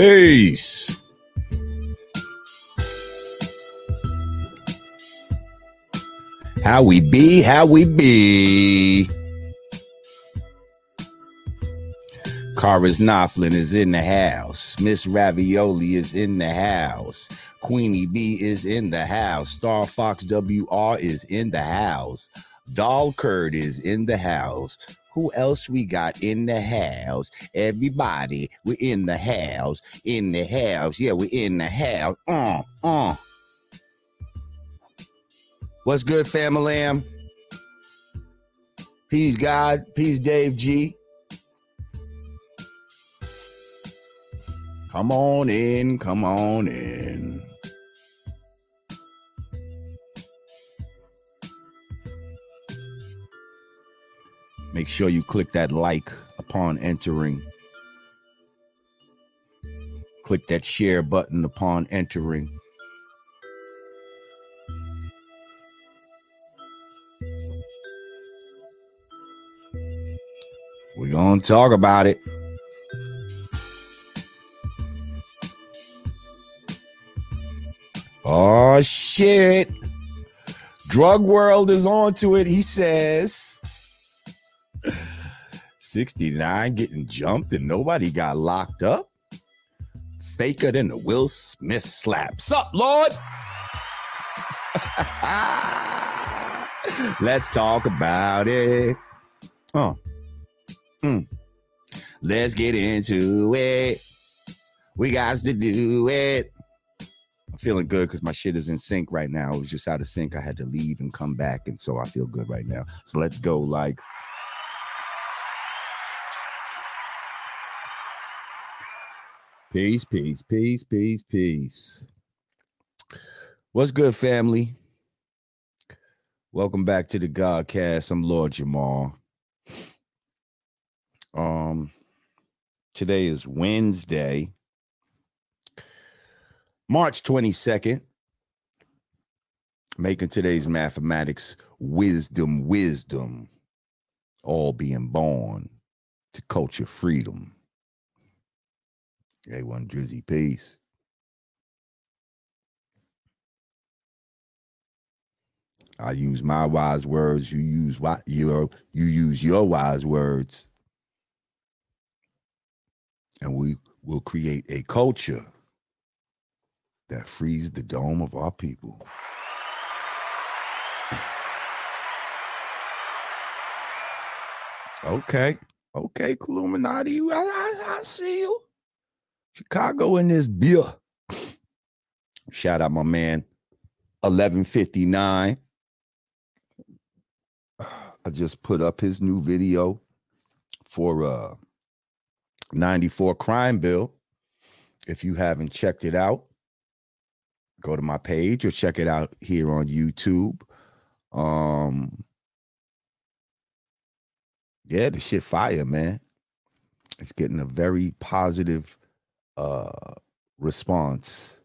Peace. How we be, how we be. Cara's Knopflin is in the house. Miss Ravioli is in the house. Queenie B is in the house. Star Fox WR is in the house. Doll Kurt is in the house. Who else we got in the house? Everybody, we're in the house. In the house. Yeah, we're in the house. Uh, uh. What's good, family? Peace, God. Peace, Dave G. Come on in. Come on in. Make sure you click that like upon entering. Click that share button upon entering. We're going to talk about it. Oh, shit. Drug World is onto it, he says. 69 getting jumped and nobody got locked up. Faker than the Will Smith slap. Sup, Lord? Let's talk about it. Oh. Mm. Let's get into it. We got to do it. I'm feeling good because my shit is in sync right now. It was just out of sync. I had to leave and come back. And so I feel good right now. So let's go like. Peace, peace, peace, peace, peace. What's good, family? Welcome back to the Godcast. I'm Lord Jamar. Um, today is Wednesday, March 22nd. Making today's mathematics wisdom, wisdom, all being born to culture freedom. A1 Drizzy, peace. I use my wise words. You use what your you use your wise words and we will create a culture that frees the dome of our people. okay, okay, Illuminati, I, I, I see you. Chicago in this beer. Shout out my man, 1159. I just put up his new video for uh 94 crime bill. If you haven't checked it out, go to my page or check it out here on YouTube. Um yeah, the shit fire, man. It's getting a very positive uh response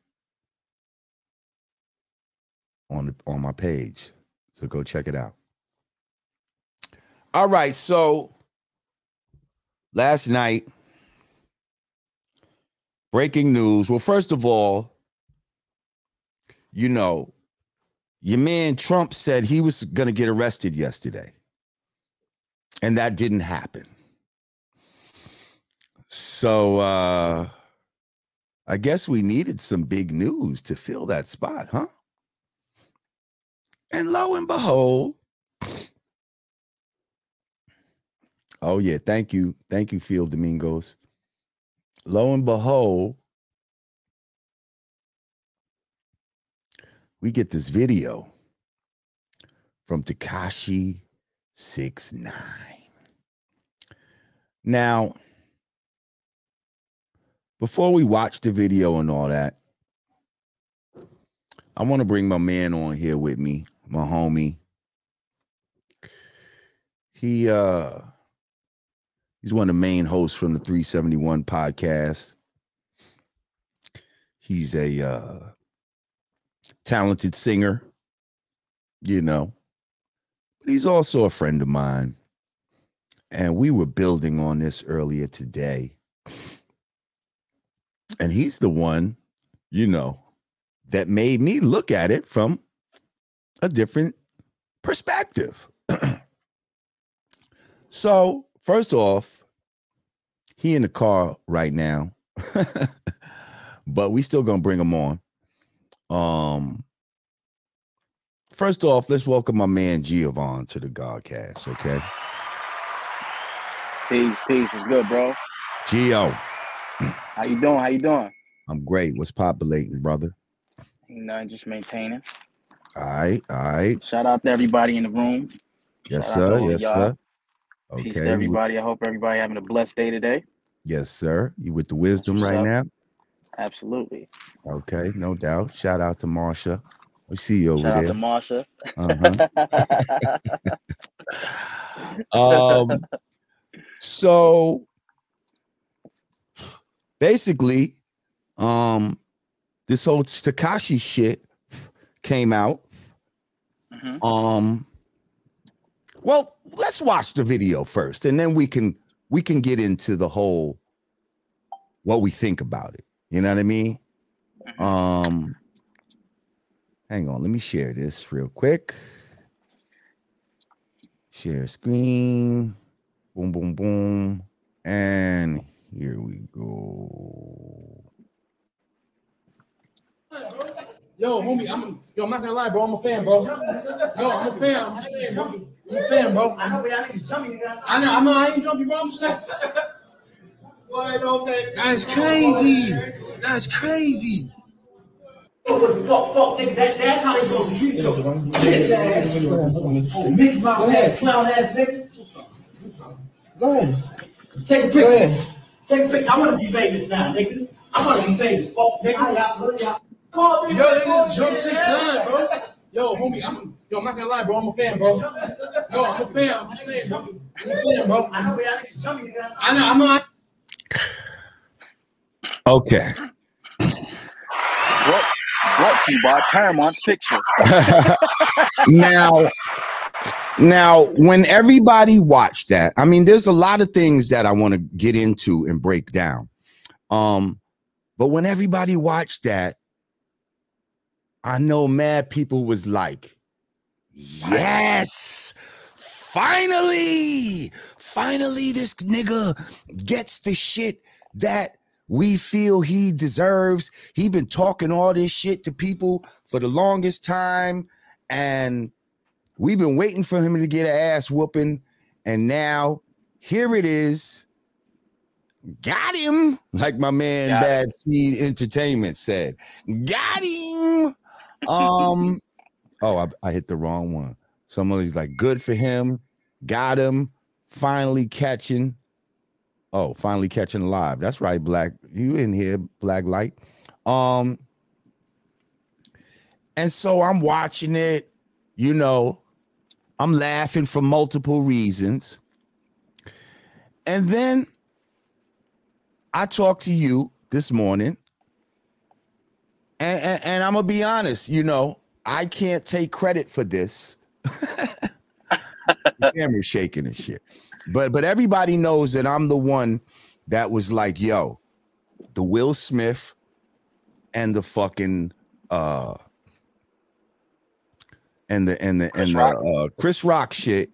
on on my page. So go check it out. All right, so last night breaking news. Well, first of all, you know, your man Trump said he was going to get arrested yesterday, and that didn't happen. So, uh, I guess we needed some big news to fill that spot, huh? And lo and behold, oh yeah, thank you, thank you, Field Domingos lo and behold, we get this video from Tekashi Six Nine. Now, before we watch the video and all that, I want to bring my man on here with me, my homie. He uh He's one of the main hosts from the 371 podcast. He's a uh, talented singer, you know, but he's also a friend of mine. And we were building on this earlier today. And he's the one, you know, that made me look at it from a different perspective. so, first off, he in the car right now, but we still gonna bring him on. Um, first off, let's welcome my man Giovanni to the Godcast. Okay, Peace, peace. What's good, bro? Gio, How you doing? How you doing? I'm great. What's populating, brother? Ain't nothing, just maintaining. All right, all right. Shout out to everybody in the room. Yes, Shout sir. Yes, y'all. sir. Peace to everybody. I hope everybody having a blessed day today. Yes, sir. You with the wisdom right up. now? Absolutely. Okay, no doubt. Shout out to Marsha. We see you over Shout out to there. Marsha. Uh-huh. um, so basically, um, this whole Tekashi shit came out. Mhm. Um, well, let's watch the video first, and then we can we can get into the whole what we think about it. You know what I mean? Mhm. Um, hang on, let me share this real quick. Share screen. Boom, boom, boom. And here we go. Yo, homie, I'm yo, I'm not gonna lie, bro. I'm a fan, bro. Yo, I'm a fan. I'm a fan, bro. I'm a fan, bro. I know, but y'all niggas jumping. I know, I know, I ain't jumping, bro. I'm just like, Boy, don't pay. that's crazy. That's crazy. Fuck, fuck, nigga? That, that's how they supposed to treat you. Bitch ass. Mickey Mouse ass, clown ass nigga. Go ahead. Take a picture. Ahead. Take a picture. I want to be famous now, nigga. I want to be famous. Fuck, nigga. I got, Call me. Yo, nigga, jump six nine, bro. Yo, homie, I'm yo, I'm not gonna lie, bro. I'm a fan, bro. Yo, I'm a fan. I'm just saying, bro. I'm a fan, bro. I know, but y'all niggas jumping. I know, I know. I- Okay. Brought, brought to you by Paramount's Picture. now, now, when everybody watched that, I mean, there's a lot of things that I want to get into and break down. Um, but when everybody watched that, I know mad people was like, yes, finally, finally, this nigga gets the shit that we feel he deserves. He been talking all this shit to people for the longest time, and we've been waiting for him to get an ass whooping, and now here it is. Got him, like my man Got Bad Seed Entertainment said. Got him. Um, oh, I, I hit the wrong one. Somebody's like, good for him. Got him. Finally catching. Oh, finally catching live. That's right, Black. You in here, Black Light. Um, and so I'm watching it, you know, I'm laughing for multiple reasons. And then I talked to you this morning, and, and, and I'm gonna be honest, you know, I can't take credit for this. camera's shaking and shit. But but everybody knows that I'm the one that was like, yo, the Will Smith and the fucking uh and the and the Chris and the uh Chris Rock shit.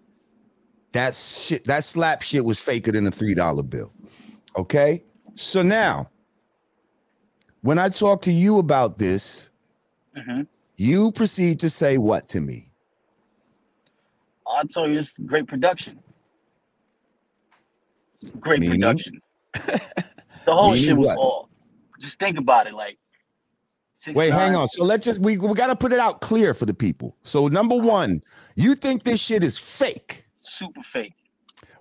That shit, that slap shit was faker than a three dollar bill. Okay, so now when I talk to you about this, Mhm. you proceed to say what to me? I told you this is great production. It's great Meaning? production. The whole Meaning shit was what? all. Just think about it, like. Six Wait, hang on. So let's just we, we got to put it out clear for the people. So number one, you think this shit is fake. Super fake.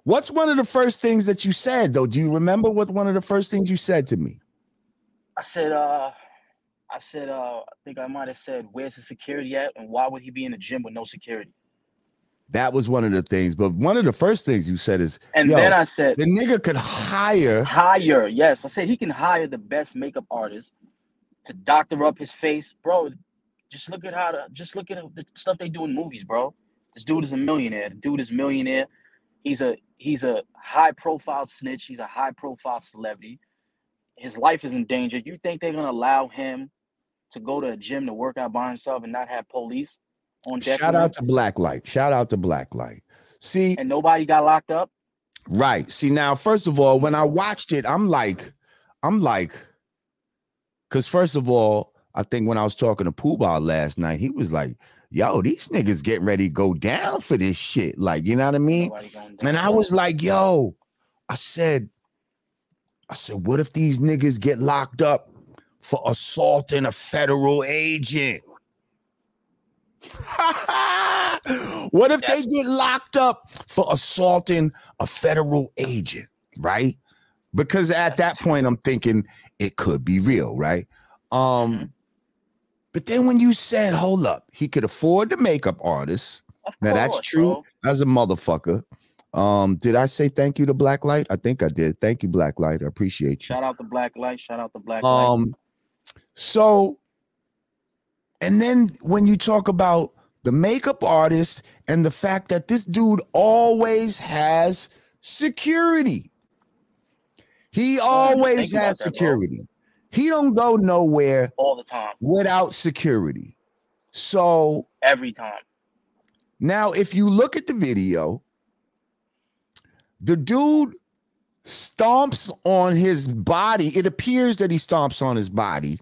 What's one of the first things that you said though? Do you remember what one of the first things you said to me? I said, uh, I said, uh, I think I might have said, "Where's the security at?" And why would he be in the gym with no security? That was one of the things. But one of the first things you said is And then I said, the nigga could hire hire. Yes, I said he can hire the best makeup artist to doctor up his face, bro. Just look at how to just look at the stuff they do in movies, bro. This dude is a millionaire. The dude is a millionaire. He's a he's a high profile snitch. He's a high profile celebrity. his life is in danger. You think they're gonna allow him to go to a gym to work out by himself and not have police on deck? Shout out to Blacklight. Shout out to Blacklight. See, and nobody got locked up. Right. See, now, first of all, when I watched it, I'm like, I'm like, because first of all, I think when I was talking to Pooh Bah last night, he was like, yo, these niggas getting ready to go down for this shit. Like, you know what I mean? Nobody going down. And I was like, yo, I said, I said, what if these niggas get locked up for assaulting a federal agent? what if they get locked up for assaulting a federal agent, right? Because at that point, I'm thinking it could be real, right? Um, Mhm. but then when you said, hold up, he could afford the makeup artist Of now that's true bro. as a motherfucker. Um, did I say thank you to Blacklight? I think I did. Thank you, Blacklight. I appreciate you. Shout out to Black Light. Shout out to Black Light. Um, so, and then when you talk about the makeup artist and the fact that this dude always has security, he always has that, bro. security. He don't go nowhere all the time, without security. So every time. now, if you look at the video, the dude stomps on his body. It appears that he stomps on his body,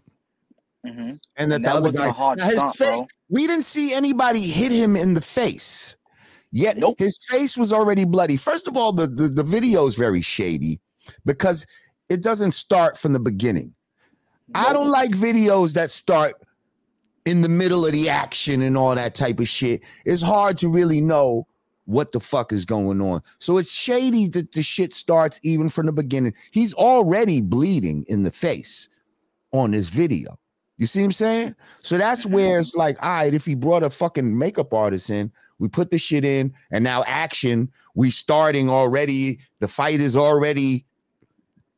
hmm and that And the that other guy. a hard his stomp, face- bro. we didn't see anybody hit him in the face. Yet Nope. his face was already bloody. First of all, the, the, the video is very shady because it doesn't start from the beginning. I don't like videos that start in the middle of the action and all that type of shit. It's hard to really know what the fuck is going on. So it's shady that the shit starts even from the beginning. He's already bleeding in the face on this video. You see what I'm saying? So that's where it's like, all right, if he brought a fucking makeup artist in, we put the shit in, and now action, we starting already. The fight is already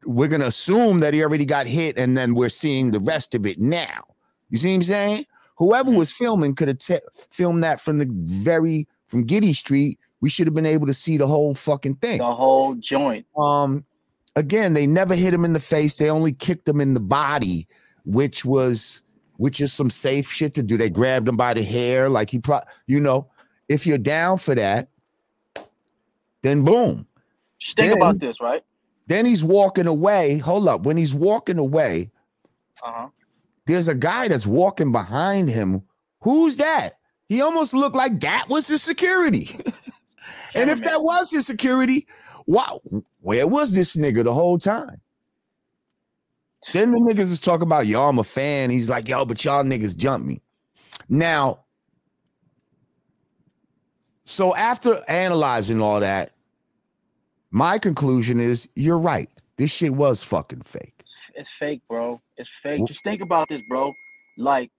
we're gonna assume that he already got hit, and then we're seeing the rest of it now. You see what I'm saying? Whoever was filming could have t- filmed that from the very from Giddy Street. We should have been able to see the whole fucking thing. The whole joint. Um, again, they never hit him in the face. They only kicked him in the body, which was which is some safe shit to do. They grabbed him by the hair, like he pro, you know. If you're down for that, then boom. Just think Then- about this, right? Then he's walking away. Hold up. When he's walking away, Uh huh. there's a guy that's walking behind him. Who's that? He almost looked like that was his security. and if that was his security, wow, where was this nigga the whole time? Then the niggas is talking about, yo, I'm a fan. He's like, yo, but y'all niggas jump me. Now, so after analyzing all that, my conclusion is you're right. This shit was fucking fake. It's fake, bro. It's fake. Just think about this, bro. Like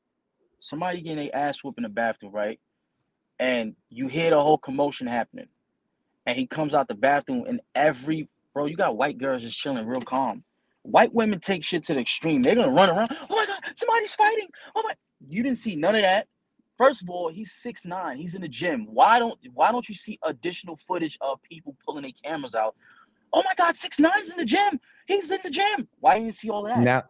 somebody getting their ass whooped in the bathroom, right? And you hear the whole commotion happening. And he comes out the bathroom and every bro, you got white girls just chilling real calm. White women take shit to the extreme. They're gonna run around. Oh my god, somebody's fighting. Oh my you didn't see none of that. First of all, he's six nine. He's in the gym. Why don't why don't you see additional footage of people pulling their cameras out? Oh my god, six nine's in the gym. He's in the gym. Why didn't you see all that? Now,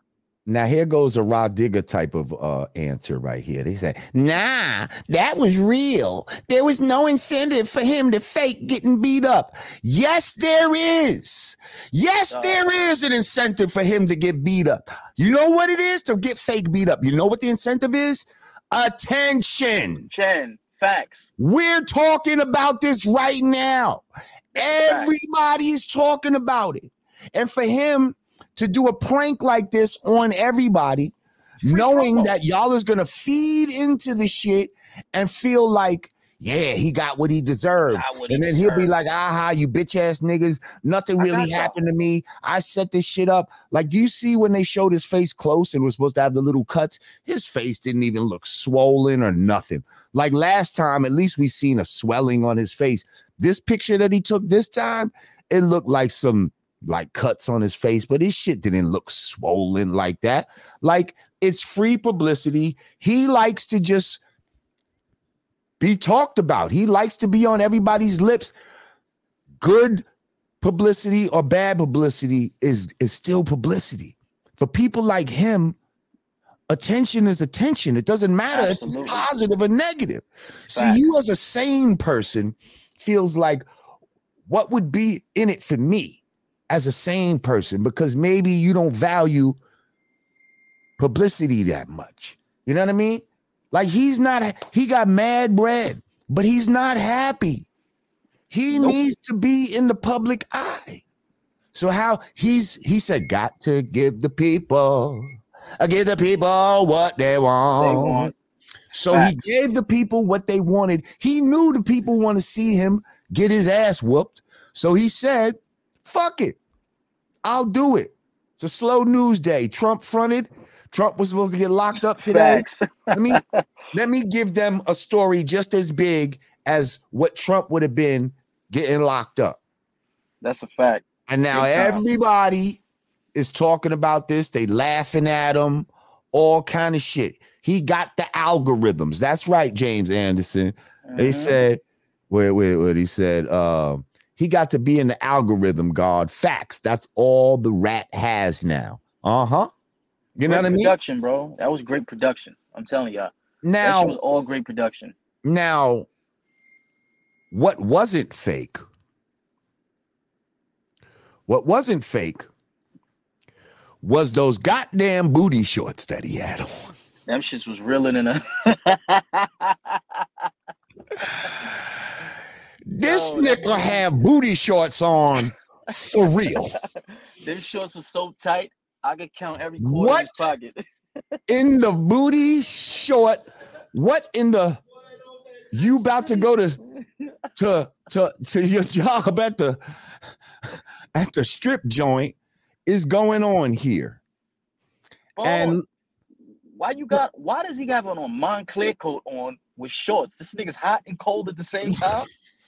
now here goes a Rah Digga type of uh answer right here. They say, nah, that was real. There was no incentive for him to fake getting beat up. Yes, there is. Yes, Uh. there is an incentive for him to get beat up. You know what it is to get fake beat up? You know what the incentive is? Attention. Chen, facts. We're talking about this right now. Everybody's talking about it. And for him to do a prank like this on everybody, knowing promo. that y'all is gonna feed into the shit and feel like, yeah, he got what he deserved. What he and then he'll be like, aha, you bitch ass niggas, nothing really happened to me. I set this shit up. Like, do you see when they showed his face close and was supposed to have the little cuts? His face didn't even look swollen or nothing. Like last time, at least we seen a swelling on his face. This picture that he took this time, it looked like some like cuts on his face, but his shit didn't look swollen like that. Like it's free publicity. He likes to just be talked about. He likes to be on everybody's lips. Good publicity or bad publicity is is still publicity. For people like him, attention is attention. It doesn't matter if it's positive or negative. See, you as a sane person feels like what would be in it for me as a sane person because maybe you don't value publicity that much. You know what I mean? Like he's not he got mad bread, but he's not happy. He Nope. needs to be in the public eye. So how he's he said got to give the people I give the people what they want. They want So Facts. he gave the people what they wanted. He knew the people want to see him get his ass whooped. So he said, fuck it. I'll do it. It's a slow news day. Trump fronted. Trump was supposed to get locked up today. Let me let me give them a story just as big as what Trump would have been getting locked up. That's a fact. And now everybody is talking about this. They laughing at him, all kind of shit. He got the algorithms. That's right, James Anderson. They Mhm. said, wait, wait, what he said. Um, he got to be in the algorithm, God. Facts. That's all the rat has now. Uh-huh. You know Great what I mean? Production, bro. That was great production. I'm telling y'all. that Now, shit was all great production. now, what wasn't fake? What wasn't fake was those goddamn booty shorts that he had on. Them shits was reeling in a. This nigga have booty shorts on for real. Them shorts were so tight. I could count every quarter in his What? pocket. In the booty short, what in the you about to go to to to, to your job at the at the strip joint is going on here? Bro, And why you got? Why does he have on a Moncler coat on with shorts? This nigga's hot and cold at the same time,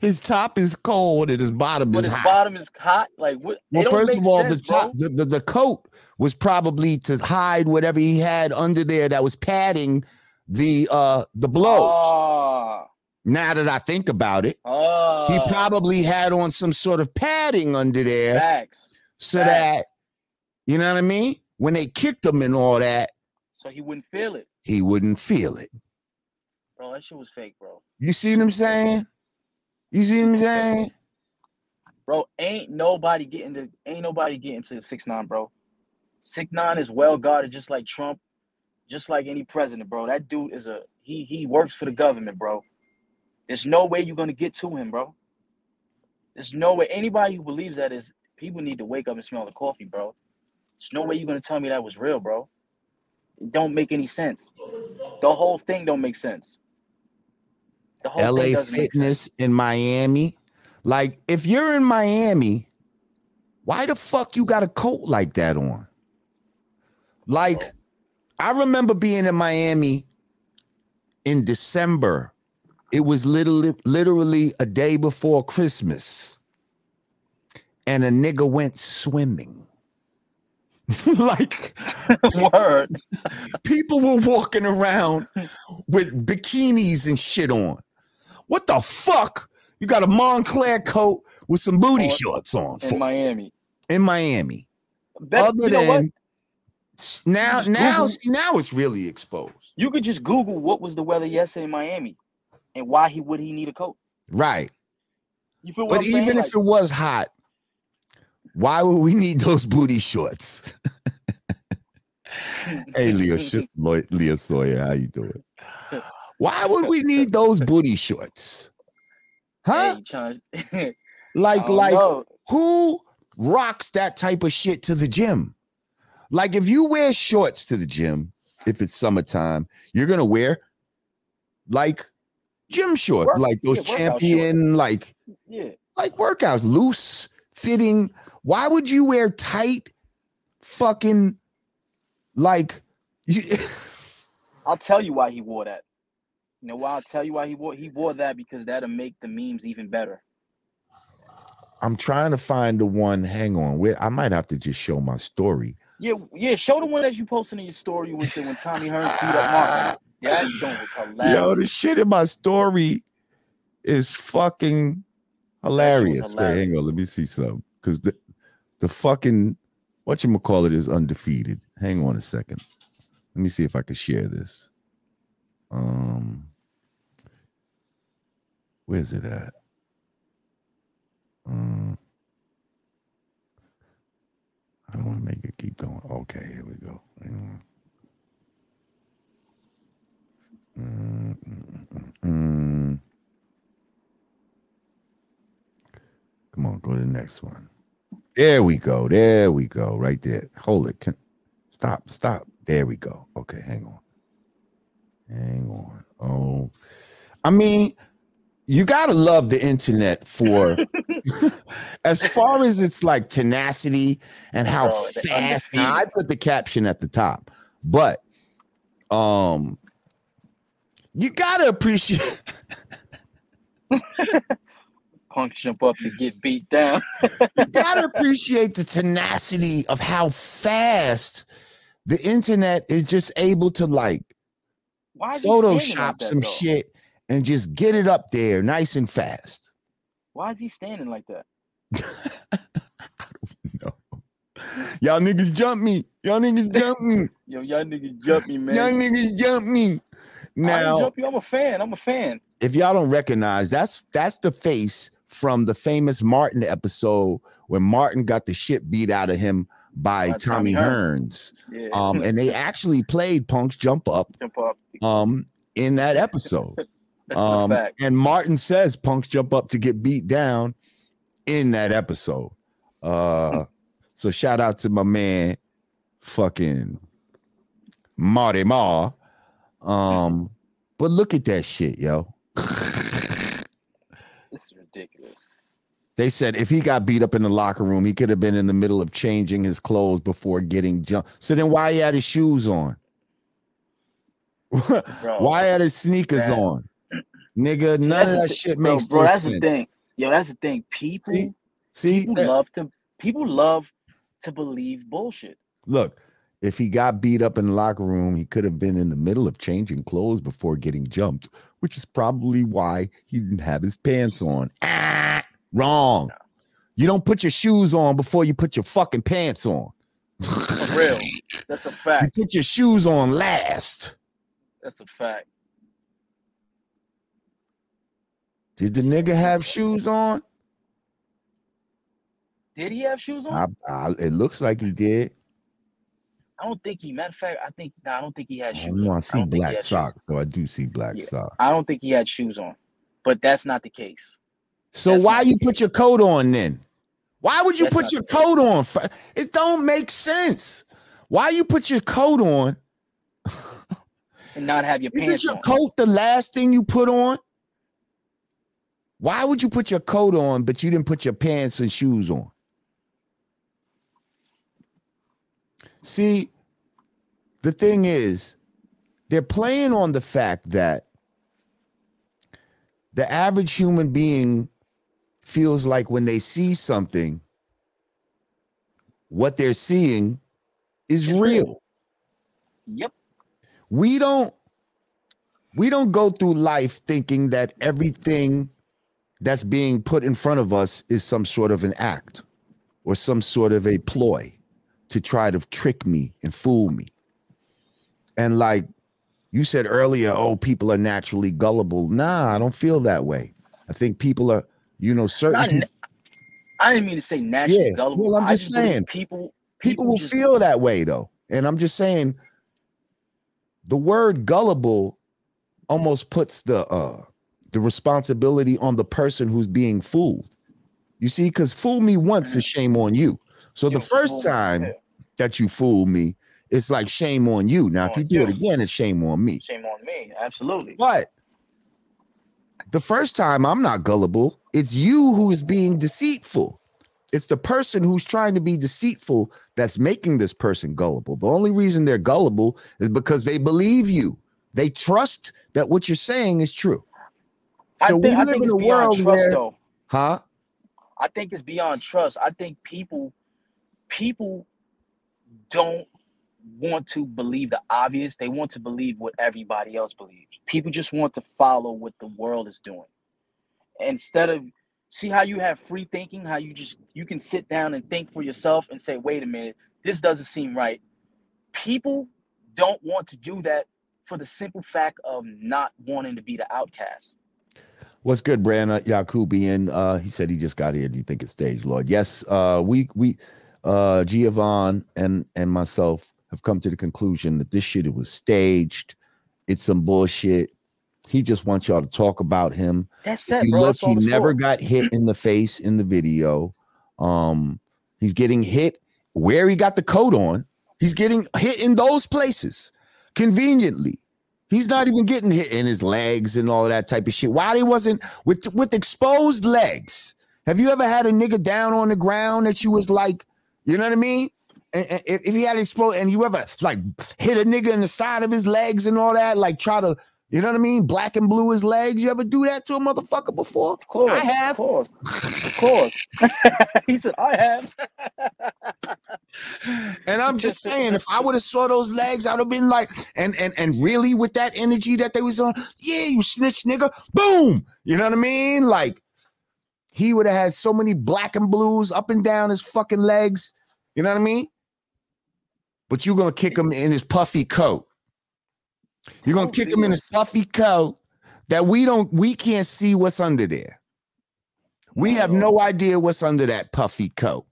his top is cold and his bottom is hot. but is his hot. bottom is hot. Like what? Well, first of all, sense, the top, the, the, the coat was probably to hide whatever he had under there that was padding the uh the blows. Ah, now that I think about it, ah, he probably had on some sort of padding under there facts. so facts. that you know what I mean. When they kicked him and all that, So he wouldn't feel it, he wouldn't feel it. bro. That shit was fake, bro. You see what I'm saying? You see what I'm saying? Bro, ain't nobody getting to ain't nobody getting to six nine, bro. Six nine is well guarded, just like Trump, just like any president, bro. That dude is a he he works for the government, bro. There's no way you're gonna get to him, bro. There's no way anybody who believes that is people need to wake up and smell the coffee, bro. There's no way you're gonna tell me that was real, bro. It don't make any sense. The whole thing don't make sense. LA doesn't make sense. Fitness in Miami. Like, if you're in Miami, why the fuck you got a coat like that on? Like, I remember being in Miami in December. It was literally literally a day before Christmas. And a nigga went swimming. like Word. people were walking around with bikinis and shit on. What the fuck? You got a Moncler coat with some booty On- shorts on In for, Miami. in Miami. Other you know what? than s- now, now, see, now it's really exposed. You could just Google what was the weather yesterday in Miami, and why he would he need a coat. Right. You feel what But I'm saying? even Like, if it was hot, why would we need those booty shorts? hey, Leo, Leo Sawyer, how you doing? Why would we need those booty shorts? Huh? hey, Like, oh, like know. who rocks that type of shit to the gym? Like if you wear shorts to the gym, if it's summertime, you're gonna wear like gym shorts, Work- like those yeah, champion, like yeah, like workouts, loose fitting. Why would you wear tight fucking like you, I'll tell you why he wore that. You know why? I'll tell you why he wore he wore that because that'll make the memes even better. I'm trying to find the one. Hang on, where I might have to just show my story. Yeah, yeah. Show the one that you posted in your story with the when Tommy Hearns beat up Martin. That joint was hilarious. Yo, the shit in my story is fucking hilarious. Wait, hang on, let me see some. Because the the fucking what you call it is undefeated. Hang on a second. Let me see if I can share this. Um, where's it at? Um, I don't want to make it keep going. Okay, here we go. On. Mm, mm, mm, mm. Come on, go to the next one. There we go. There we go. Right there. Hold it. Can, stop. Stop. There we go. Okay, hang on. Hang on. Oh, I mean, you gotta love the internet for as far as it's like tenacity and how fast. Now, I put the caption at the top, but um, you gotta appreciate. Punk jump up to get beat down. you gotta appreciate the tenacity of how fast the internet is just able to like Why standing like Photoshop that, some though? shit and just get it up there nice and fast. Why is he standing like that? No. Y'all niggas jump me. Y'all niggas jump me. Yo, y'all niggas jump me, man. Y'all niggas jump me. I Now, jump you. I'm a fan. I'm a fan. if y'all don't recognize, that's that's the face from the famous Martin episode where Martin got the shit beat out of him by By Tommy Tommy Hearns. Yeah. Um, and they actually played Punk's jump up jump up. um in that episode. That's Um, a fact. and Martin says Punk's jump up to get beat down in that episode. Uh, so shout out to my man, fucking Marty Ma. Um, but look at that shit, yo. This is ridiculous. They said if he got beat up in the locker room, he could have been in the middle of changing his clothes before getting jumped. So then why he had his shoes on? Bro. why had his sneakers that- on? Nigga, none that's of that thi- shit bro, makes bro, no that's sense. the thing. Yo, that's the thing. People, See, see, people that- love to people love to believe bullshit. look, if he got beat up in the locker room, he could have been in the middle of changing clothes before getting jumped, which is probably why he didn't have his pants on. Ah, wrong. You don't put your shoes on before you put your fucking pants on. For real. That's a fact. You put your shoes on last. That's a fact. Did the nigga have shoes on? Did he have shoes on? I, I, it looks like he did. I don't think he. Matter of fact, I think. Nah, I don't think he had oh, shoes. don't know. I I see don't think he black socks, though. I do see black Yeah. socks. I don't think he had shoes on. But that's not the case. So That's why you put your coat on then? Why would you That's put your case. coat on? It don't make sense. Why you put your coat on? And not have your pants. Isn't your on. coat the last thing you put on? Why would you put your coat on, but you didn't put your pants and shoes on? See, the thing is, they're playing on the fact that the average human being feels like when they see something, what they're seeing is real real. Yep. we don't we don't go through life thinking that everything that's being put in front of us is some sort of an act or some sort of a ploy to try to trick me and fool me and like you said earlier oh people are naturally gullible nah i don't feel that way i think people are you know certain Not, people, I didn't mean to say naturally Yeah, gullible. well, I'm just believe saying, people. people will just- feel that way though and i'm just saying the word gullible almost puts the uh the responsibility on the person who's being fooled you see because fool me once is shame on you so the first time that you fool me it's like shame on you now if you do it again it's shame on me Shame on me. Absolutely. but the first time I'm not gullible, it's you who is being deceitful. It's the person who's trying to be deceitful that's making this person gullible. The only reason they're gullible is because they believe you. They trust that what you're saying is true. I So think, we I live think in it's a world trust, where, though. huh? I think it's beyond trust. I think people people don't want to believe the obvious. They want to believe what everybody else believes. People just want to follow what the world is doing. Instead of see how you have free thinking, how you just you can sit down and think for yourself and say, "Wait a minute, this doesn't seem right. People don't want to do that for the simple fact of not wanting to be the outcast. What's good, Brandon Yakubian? Uh, he said he just got here. Do you think it's stage, Lord? Yes. Uh, we we uh Giovanni and and myself have come to the conclusion that this shit was staged. It's some bullshit. He just wants y'all to talk about him. That's it, you bro. look, he never got hit in the face in the video. Um, he's getting hit where he got the coat on. He's getting hit in those places conveniently. He's not even getting hit in his legs and all that type of shit. Why he wasn't with with exposed legs? Have you ever had a nigga down on the ground that you was like, you know what I mean? And, and if, if he had exposed and you ever like hit a nigga in the side of his legs and all that, like try to, you know what I mean? Black and blue his legs. You ever do that to a motherfucker before? Of course, I have. Of course, of course. he said, "I have." And I'm just saying, if I would have saw those legs, I'd have been like, and and and really with that energy that they was on, yeah, you snitch nigga, boom. You know what I mean? Like he would have had so many black and blues up and down his fucking legs. You know what I mean? But you're gonna kick him in his puffy coat. You're gonna Oh, kick him in a yes. puffy coat that we don't, we can't see what's under there. We have No. idea what's under that puffy coat.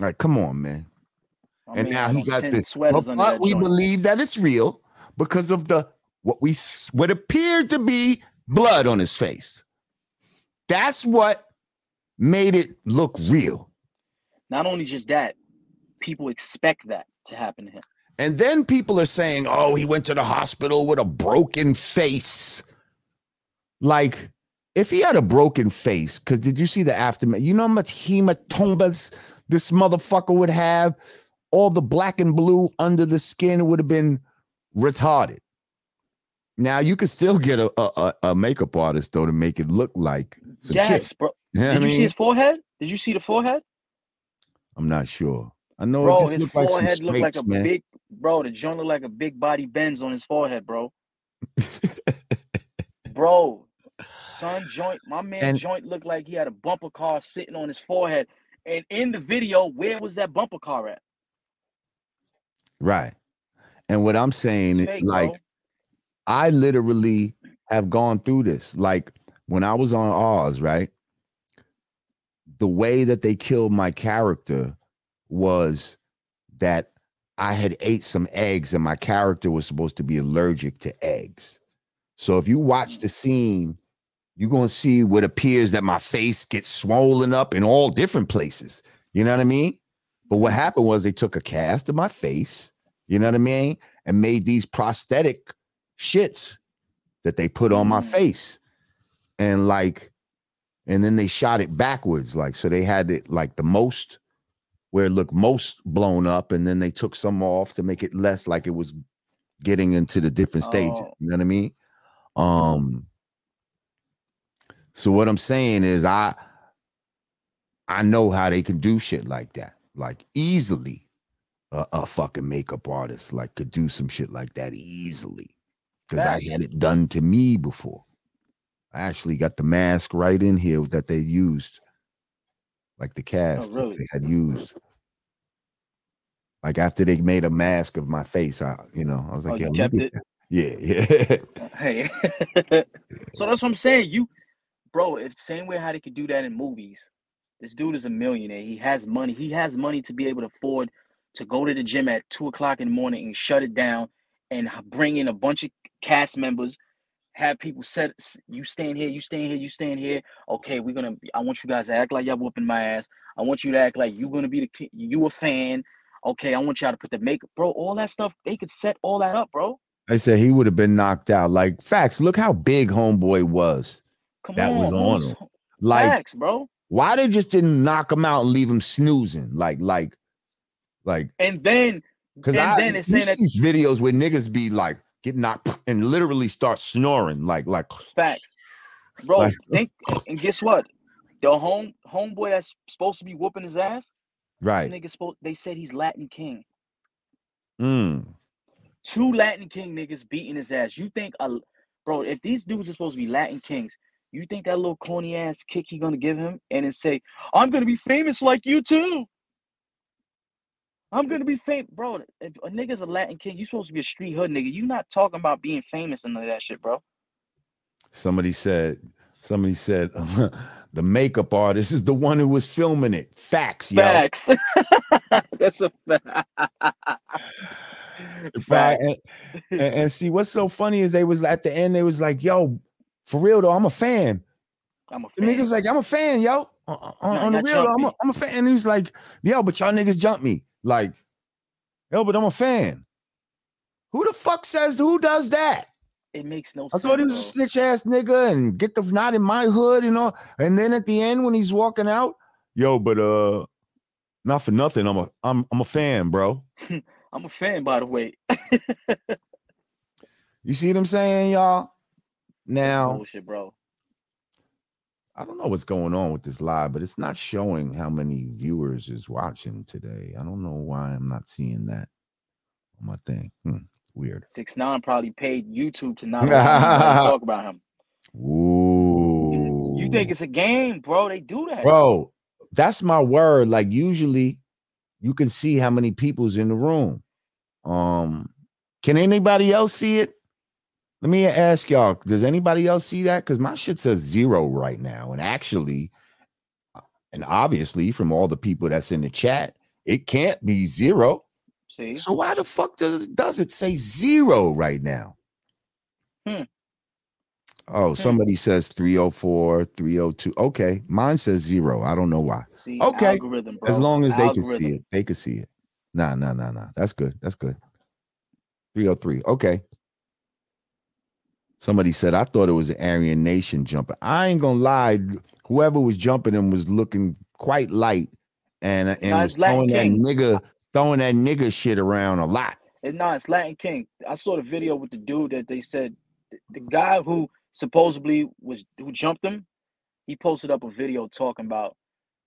All right, come on, man. I and mean, now he got 10 this. But, but we joint. believe that it's real because of the what we what appeared to be blood on his face. That's what made it look real. Not only just that, people expect that to happen to him. And then people are saying, "Oh, he went to the hospital with a broken face." Like, if he had a broken face, because did you see the aftermath? You know how much hematomas this motherfucker would have? All the black and blue under the skin would have been retarded. Now you could still get a a, a- makeup artist though to make it look like some yes, shit. bro. You know Did I you see his forehead? Did you see the forehead? I'm not sure. I know it just his looked like some forehead looked like a man. big bro. The joint looked like a big body bends on his forehead, bro. bro, son joint, my man And- joint looked like he had a bumper car sitting on his forehead. And in the video, where was that bumper car at? Right. And what I'm saying, fake, like, bro. I literally have gone through this. Like when I was on Oz, right? The way that they killed my character was that I had ate some eggs and my character was supposed to be allergic to eggs. So if you watch the scene, you're going to see what appears that my face gets swollen up in all different places. You know what I mean? But what happened was they took a cast of my face, you know what I mean, and made these prosthetic shits that they put on my Mm. face. And like, and then they shot it backwards. Like, so they had it like the most where it looked most blown up, and then they took some off to make it less like it was getting into the different stages. Oh. You know what I mean? Um so what I'm saying is I I know how they can do shit like that. Like easily a, a fucking makeup artist like could do some shit like that easily. Because I had it done to me before. I actually got the mask right in here that they used. Like the oh, cast Oh, really? they had used. Like after they made a mask of my face, I you know, I was Oh, like, you "Yo, kept it? Yeah, yeah. Hey. so that's what I'm saying. You, bro, it's same way how they could do that in movies. This dude is a millionaire. He has money. He has money to be able to afford to go to the gym at two o'clock in the morning and shut it down and bring in a bunch of cast members. Have people set you stand here, you stand here, you stand here. Okay, we're gonna. I want you guys to act like y'all whooping my ass. I want you to act like you're gonna be the you a fan. Okay, I want y'all to put the makeup, bro. All that stuff they could set all that up, bro. I said he would have been knocked out. Like facts, look how big homeboy was. Come That on, was on him. Like facts, bro. why they just didn't knock him out and leave him snoozing? Like, like, like And then, because I then it's saying that videos where niggas be like get knocked and literally start snoring, like, like facts, bro. Like- think, and guess what? The home homeboy that's supposed to be whooping his ass. right. This nigga supposed. They said he's Latin King. Mm. Two Latin King niggas beating his ass. You think a bro? If these dudes are supposed to be Latin Kings, you think that little corny ass kick he gonna give him and then say, "I'm gonna be famous like you too"? I'm gonna be famous, bro. If a nigga's a Latin king, you supposed to be a street hood nigga. You not talking about being famous and none of that shit, bro. Somebody said, somebody said, the makeup artist is the one who was filming it. Facts, yo. Facts. That's a fact. Facts. And, and, and see, what's so funny is they was at the end, they was like, yo, for real though, I'm a fan. I'm a The fan. niggas like, I'm a fan, yo. Uh, uh, on, on- on the real, though, I'm a. I'm a fan. And he's like, yo, but y'all niggas jump me. Like, yo, but I'm a fan. Who the fuck says who does that? It makes no I sense. I thought he was a snitch ass nigga and get the not in my hood, you know. And then at the end when he's walking out, yo, but uh, not for nothing. I'm a I'm I'm a fan, bro. I'm a fan, by the way. You see what I'm saying, y'all? Now Bullshit, bro. I don't know what's going on with this live, but it's not showing how many viewers is watching today. I don't know why I'm not seeing that on my thing. Hmm, weird. Six nine probably paid YouTube to not talk about him. Ooh. You think it's a game, bro? They do that. bro that's my word like usually you can see how many people's in the room um can anybody else see it let me ask y'all does anybody else see that because my shit says zero right now and actually uh, and obviously from all the people that's in the chat it can't be zero See, so why the fuck does does it say zero right now Hmm. oh somebody says 304 302 okay mine says zero i don't know why see, Okay. algorithm, bro. as long as they can see it, they can see it. Nah, nah, nah, nah. That's good. That's good. 303. Okay. Somebody said, I thought it was an Aryan Nation jumper. I ain't gonna lie. Whoever was jumping him was looking quite light and, uh, and Nah, was throwing that nigga, throwing that nigga shit around a lot. And no, it's Latin King. I saw the video with the dude that they said the, the guy who supposedly was who jumped him. He posted up a video talking about,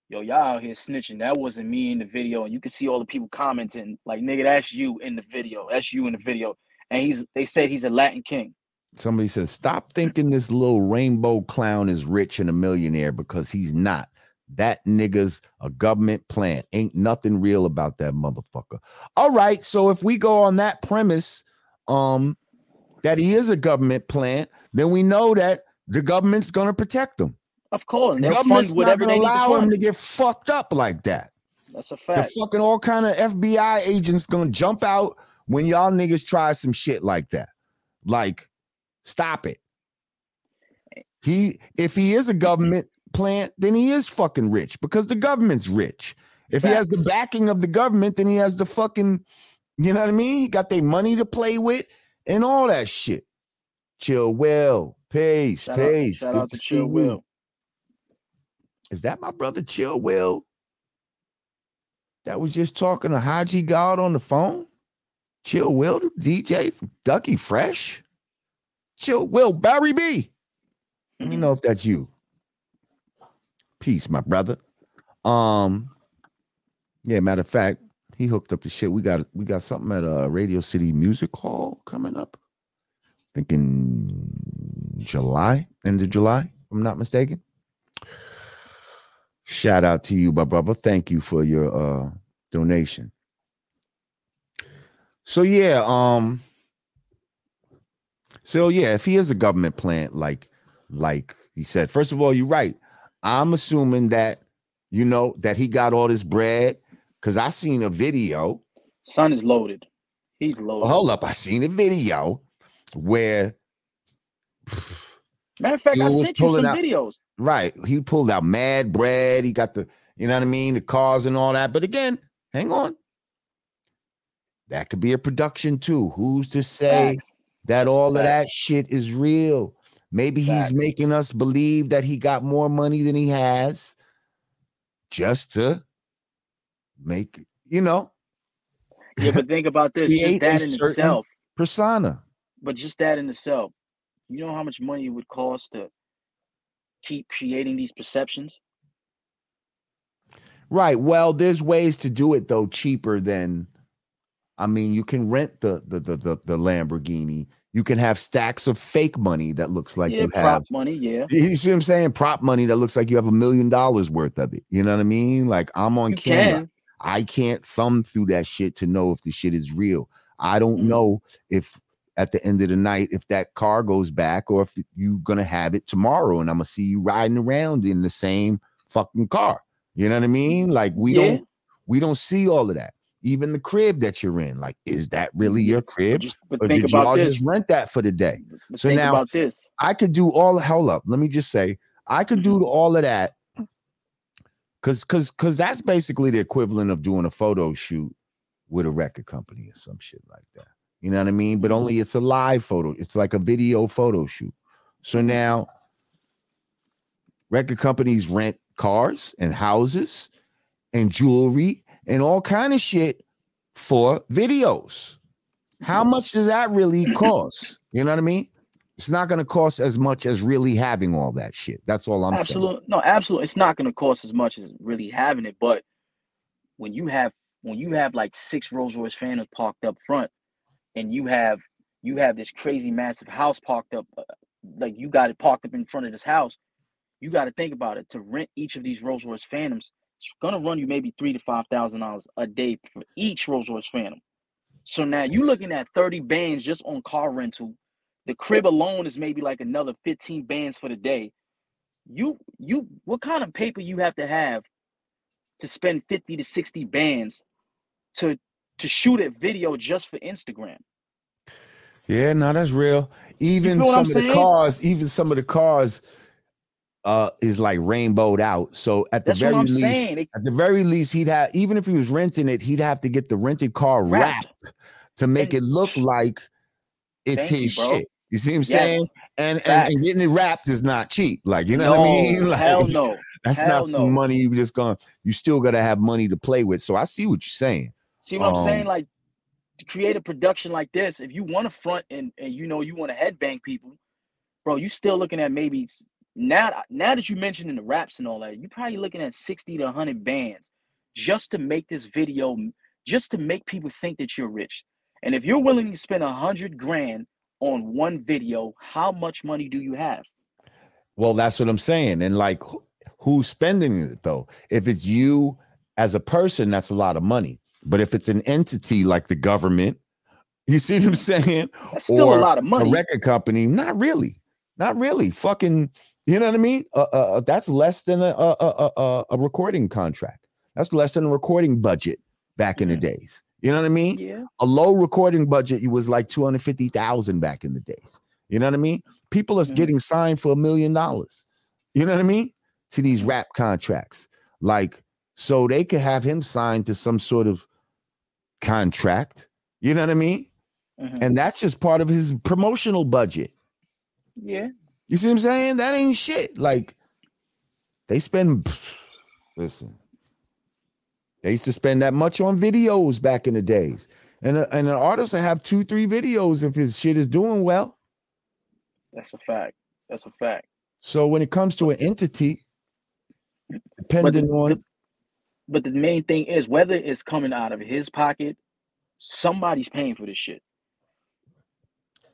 yo, y'all out here snitching. That wasn't me in the video, and you can see all the people commenting like, nigga, that's you in the video. That's you in the video. And he's they said he's a Latin King. Somebody says, Stop thinking this little rainbow clown is rich and a millionaire because he's not. That nigga's a government plant. Ain't nothing real about that motherfucker. All right. So if we go on that premise, um, that he is a government plant, then we know that the government's gonna protect him. Of course, The government's fund not gonna they need to allow him to get fucked up like that. That's a The fact. fucking all kind of FBI agents gonna jump out when y'all niggas try some shit like that. Like, stop it. He if he is a government plant, then he is fucking rich because the government's rich. If he has the backing of the government, then he has the fucking, you know what I mean? He got their money to play with and all that shit. Chill Will. Peace. Shout out, shout Good out to see Chill. Will. Is that my brother Chill Will? That was just talking to Haji God on the phone? Chill Will, DJ from Ducky Fresh? Chill Will, Barry B. Let me know if that's you. Peace, my brother. Um, yeah, matter of fact, he hooked up the shit. We got we got something at uh Radio City Music Hall coming up. Thinking July, end of July, if I'm not mistaken. Shout out to you, my brother. Thank you for your uh donation. So yeah, um so yeah, if he is a government plant, like like he said, first of all, you're right. I'm assuming that you know that he got all this bread because I seen a video. Son is loaded. He's loaded. Well, hold up, I seen a video where Matter of fact, I sent you some out- videos. Right. He pulled out mad bread. He got the, you know what I mean, the cars and all that. But again, hang on. That could be a production too. Who's to say. That all of that shit is real? Maybe he's making us believe that he got more money than he has just to make, you know, Yeah, but think about this. Just that in itself. persona. But just that in itself. You know how much money it would cost to keep creating these perceptions? Right. Well, there's ways to do it though cheaper than I mean, you can rent the the the the, the Lamborghini. You can have stacks of fake money that looks like yeah, you prop have. money, yeah. You see what I'm saying? Prop money that looks like you have a million dollars worth of it. You know what I mean? Like I'm on You camera. can. I can't thumb through that shit to know if the shit is real. I don't Mhm. know if at the end of the night if that car goes back or if you're gonna have it tomorrow and I'm gonna see you riding around in the same fucking car. You know what I mean? Like we Yeah. don't we don't see all of that. Even the crib that you're in, like, is that really your But crib? just but Or think did y'all this. just rent that for the day? But So now-. I could do all hell up. Let me just say, I could Mm-hmm. do all of that because because because that's basically the equivalent of doing a photo shoot with a record company or some shit like that. You know what I mean? But Mm-hmm. only it's a live photo. It's like a video photo shoot. So Mm-hmm. now record companies rent cars and houses and jewelry and all kind of shit for videos. How much does that really cost? You know what I mean? It's not going to cost as much as really having all that shit. That's all I'm saying. absolutely no, absolutely. It's not going to cost as much as really having it, but when you have when you have like six Rolls Royce Phantoms parked up front, and you have you have this crazy massive house parked up, uh, like you got it parked up in front of this house, you got to think about it. To rent each of these Rolls Royce Phantoms, it's to run you maybe three to five thousand dollars a day for each Rolls Royce Phantom. So now you're looking at thirty bands just on car rental. The crib alone is maybe like another fifteen bands for the day you you what kind of paper you have to have to spend 50 to 60 bands to to shoot a video just for Instagram. Yeah, no, that's real. Even some of the cars, even some of the cars uh is like rainbowed out. So at the That's very least, saying. At the very least, he'd have even if he was renting it, he'd have to get the rented car Wrapped. wrapped to make And- it look like it's Thank you, his shit. You see what I'm Yes, saying? And, and and getting it wrapped is not cheap. Like you know what I mean? Like hell no. that's hell not some no. money you just gonna. You still got to have money to play with. So I see what you're saying. See what I'm saying? Um, Like to create a production like this, if you want to front and and you know you want to headbang people, bro, you still looking at maybe now now that you mentioned in the raps and all that, you're probably looking at 60 to 100 bands just to make this video, just to make people think that you're rich. And if you're willing to spend a hundred grand on one video, how much money do you have? Well, that's what I'm saying. And like, who- who's spending it though? If it's you as a person, that's a lot of money. But if it's an entity like the government, you see what I'm saying? That's still Or a lot of money. A record company, not really, not really. Fucking, you know what I mean? Uh, uh, uh, that's less than a a, a a recording contract. That's less than a recording budget back in the days. You know what I mean? yeah. a low recording budget it was like 250,000 back in the days. You know what I mean? People are Mhm. getting signed for a million dollars. You know what I mean? To these rap contracts. Like so they could have him signed to some sort of contract. You know what I mean? Mhm. And that's just part of his promotional budget. Yeah. You see what I'm saying? That ain't shit. Like they spend listen. They used to spend that much on videos back in the days. And, a, and an artist will have two, three videos if his shit is doing well. That's a fact. That's a fact. So when it comes to an entity, But the, depending on the- but the main thing is whether it's coming out of his pocket, somebody's paying for this shit.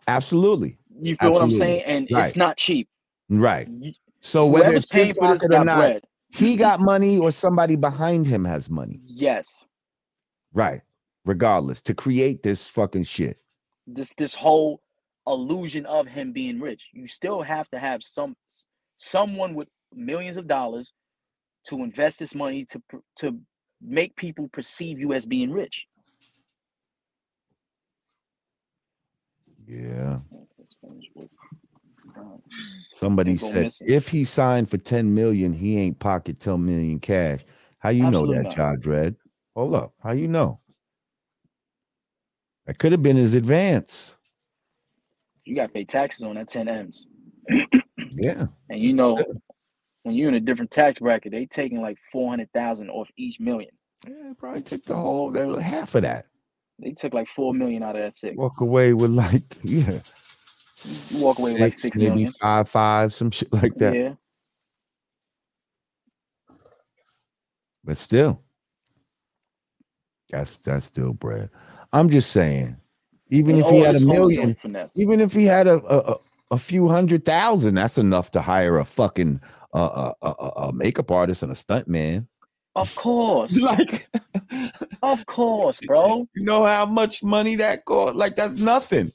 absolutely You feel what I'm saying? And Right. it's not cheap. right. So whether Whoever's it's paying for this or not, bread. he got money or somebody behind him has money. Yes. Right. Regardless, to create this fucking shit. This this whole illusion of him being rich. You still have to have some someone with millions of dollars to invest this money to to make people perceive you as being rich. Yeah. Somebody Can't go said missing. if he signed for 10 million, he ain't pocket 10 million cash. How you Absolutely know not. that, Child Dread? Hold up. How you know? That could have been his advance. You got to pay taxes on that 10 M's. Yeah. And you know, when you're in a different tax bracket, they taking like 400,000 off each million. Yeah, probably took the whole half of that. They took like 4 million out of that six. Walk away with like, yeah. You walk away with like six maybe million. five, five, some shit like that. Yeah. But still, that's that's still bread. I'm just saying, even And if he had a million, even if he had a a, a- few hundred thousand, that's enough to hire a fucking uh, a, a, a- a makeup artist and a stunt man. Of course. like, Of course, bro. you know how much money that cost? Like, that's nothing.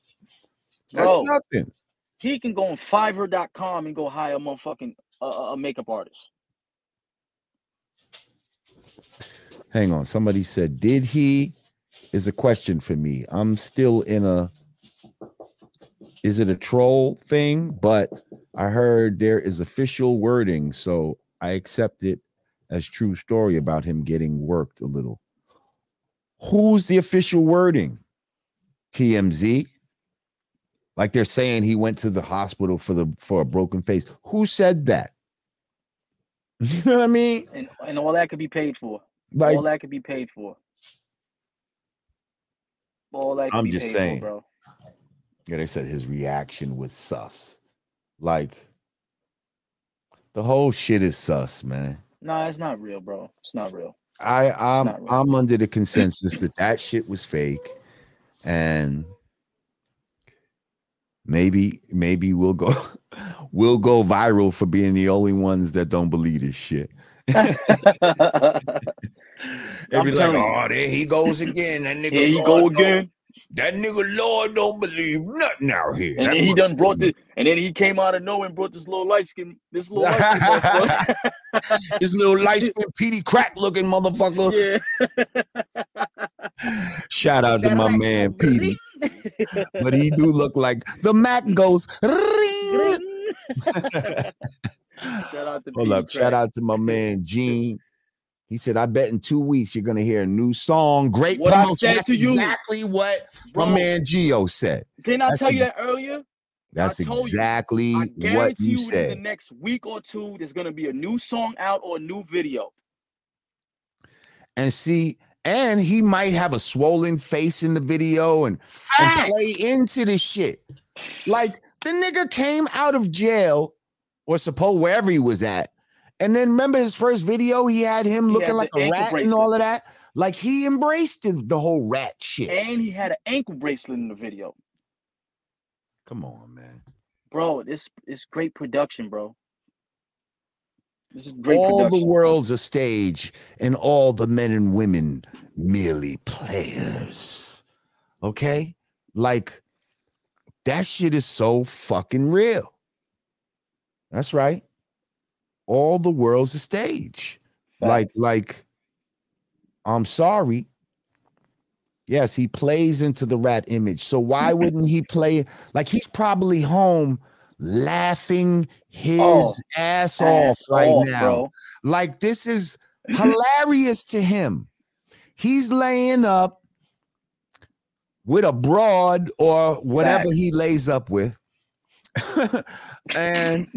That's Bro. nothing. He can go on Fiverr.com and go hire a motherfucking uh, a makeup artist. Hang on. Somebody said, Did he? Is a question for me. I'm still in a. Is it a troll thing? But I heard there is official wording. So I accept it as true story about him getting worked a little. Who's the official wording? TMZ? Like they're saying he went to the hospital for the for a broken face. Who said that? You know what I mean? And and all that could be paid for. Like all that could be paid for. All that could I'm be just paid saying. for, bro. Yeah, they said his reaction was sus. Like the whole shit is sus, man. Nah, it's not real, bro. It's not real. I I'm real. I'm under the consensus that that shit was fake, and maybe maybe we'll go we'll go viral for being the only ones that don't believe this shit. They'd be like, "Oh, there he goes again. That nigga, Here Lord go again. That nigga Lord don't believe nothing out here." And That then he done brought the and then he came out of nowhere and brought this little light skin, this little light skin this little light skinned Petey crack looking motherfucker. yeah. Shout out to my man Petey. But he do look like the Mac goes. ring. Shout out to Hold up. Shout out to my man Gene. He said, I bet in two weeks you're gonna hear a new song. Great What I promotion. said That's to you. exactly what Bro, my man Gio said. Didn't I That's tell you that earlier? That's you. exactly I what you you, within the next week or two, there's gonna be a new song out or a new video. And see, and he might have a swollen face in the video and, and play into the shit. Like the nigga came out of jail or suppose wherever he was at. And then remember his first video, he had him He looking had like a rat and all of that. Like he embraced the, the whole rat shit. And he had an ankle bracelet in the video. Come on, man. Bro, this is great production, bro. This is great all production. the world's a stage, and all the men and women merely players. Okay? Like that shit is so fucking real. That's right. All the world's a stage. Like, like, I'm sorry. Yes, he plays into the rat image. So why wouldn't he play? Like he's probably home laughing his Oh, ass, off Ass right off, now. bro. Like this is hilarious to him. He's laying up with a broad or whatever Facts. he lays up with. and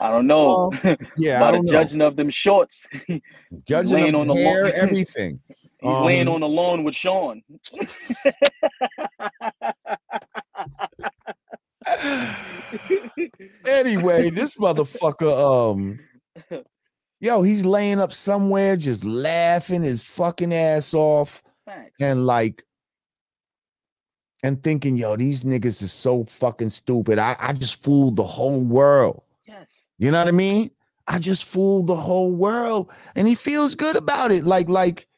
I don't know. yeah, I By the don't judging of them shorts, Judging laying on the hair, lawn. everything. he's laying Um, on the lawn with Sean. Anyway, this motherfucker, um, yo, he's laying up somewhere, just laughing his fucking ass off, Facts. and like, and thinking, yo, these niggas is so fucking stupid. I, I just fooled the whole world. Yes. You know what I mean? I just fooled the whole world, and he feels good about it. Like, like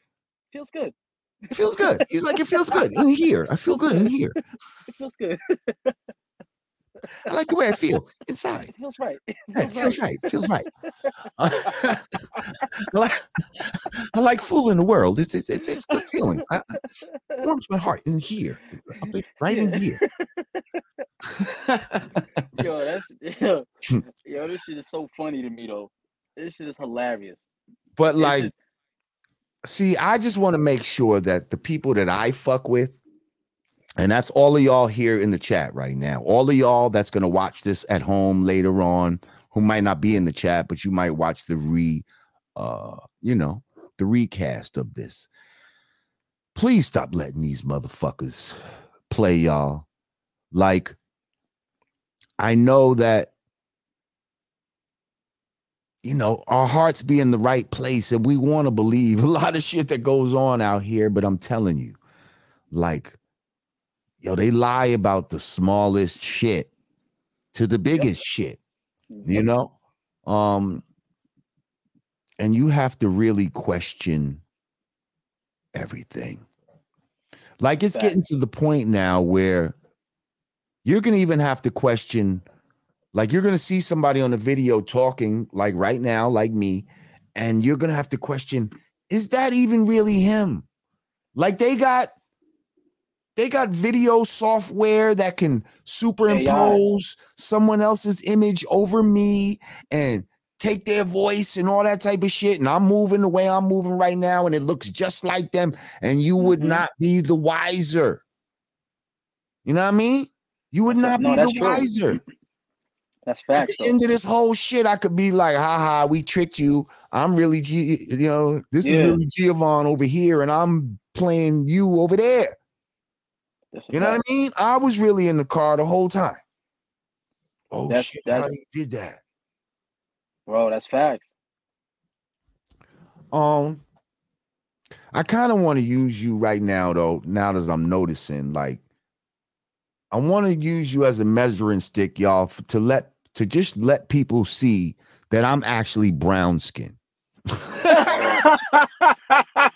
Feels good. it feels good. He's like, it feels good in here. I feel good in here. It feels good. I like the way I feel inside. It feels right. It Hey, it feels feels right. right. Feels right. I like, I like fooling the world. It's it's it's, it's a good feeling. I, it warms my heart in here, right in here. Yo, that's yo, yo, this shit is so funny to me though. This shit is hilarious. but It's like, just- see, I just want to make sure that the people that I fuck with, and that's all of y'all here in the chat right now, all of y'all that's gonna watch this at home later on, who might not be in the chat, but you might watch the re, uh, you know, the recast of this. Please stop letting these motherfuckers play y'all. Like, I know that you know, our hearts be in the right place and we want to believe a lot of shit that goes on out here, but I'm telling you, like, yo, they lie about the smallest shit to the biggest shit, you know? Um, and you have to really question everything. Like it's getting to the point now where you're gonna even have to question, like you're gonna see somebody on the video talking, like right now, like me, and you're gonna have to question, is that even really him? Like they got they got video software that can superimpose someone else's image over me and take their voice and all that type of shit. And I'm moving the way I'm moving right now, and it looks just like them, and you would Mhm. not be the wiser. You know what I mean? You would not no, be the true. wiser. That's fact. At the though. end of this whole shit, I could be like, ha ha, we tricked you. I'm really G, you know, this Yeah. is really Giovanni over here, and I'm playing you over there. That's You know what. I mean? I was really in the car the whole time. Oh That's- shit, that's- how did that. bro? That's facts. Um, I kind of want to use you right now, though. Now that I'm noticing, like, I want to use you as a measuring stick, y'all, to let to just let people see that I'm actually brown skin.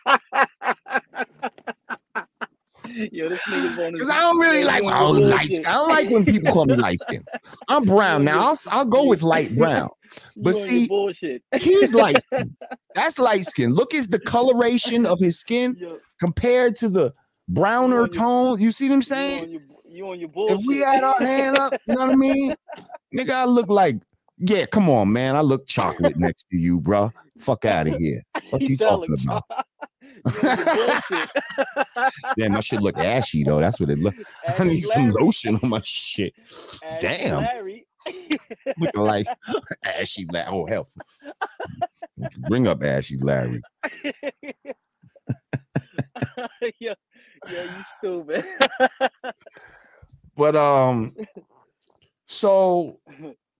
Yo, this nigga's on. Because I don't really like you oh, light skin. I don't like when people call me light skin. I'm brown now. I'll, I'll go with light brown. But see. He's light skin. That's light skin. Look at the coloration of his skin Yo, compared to the browner You tone. You see what I'm you saying? on your, you on your bullshit. If we had our hand up, you know what I mean? Nigga, I look like, yeah, come on, man. I look chocolate next to you, bro. Fuck out of here. What You you talking about? You on your bullshit. Damn, my shit look ashy though. That's what it look. I need some lotion on my shit. Damn. Larry. Looking like ashy Larry. Oh hell. Bring up ashy Larry. yeah, yo, you stupid. But um, so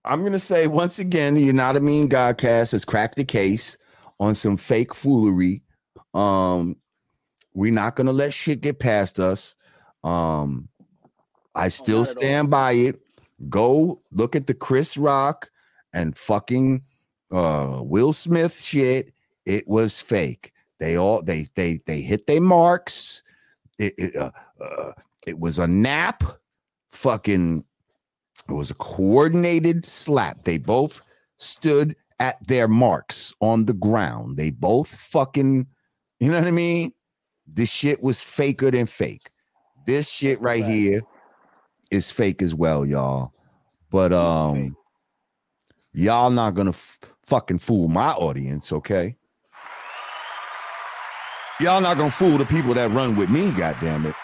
I'm gonna say once again, the Yanadameen Godcast has cracked the case on some fake foolery. Um, we're not gonna let shit get past us. Um, I still not stand by it. Go look at the Chris Rock and fucking uh Will Smith shit. It was fake. They all they they they hit their marks. It it, uh, uh, it was a nap. Fucking it was a coordinated slap. They both stood at their marks on the ground. They both fucking, you know what I mean? This shit was faker than fake. This shit right here is fake as well, y'all. But um, y'all not gonna f- fucking fool my audience, okay? Y'all not gonna fool the people that run with me, goddamn it.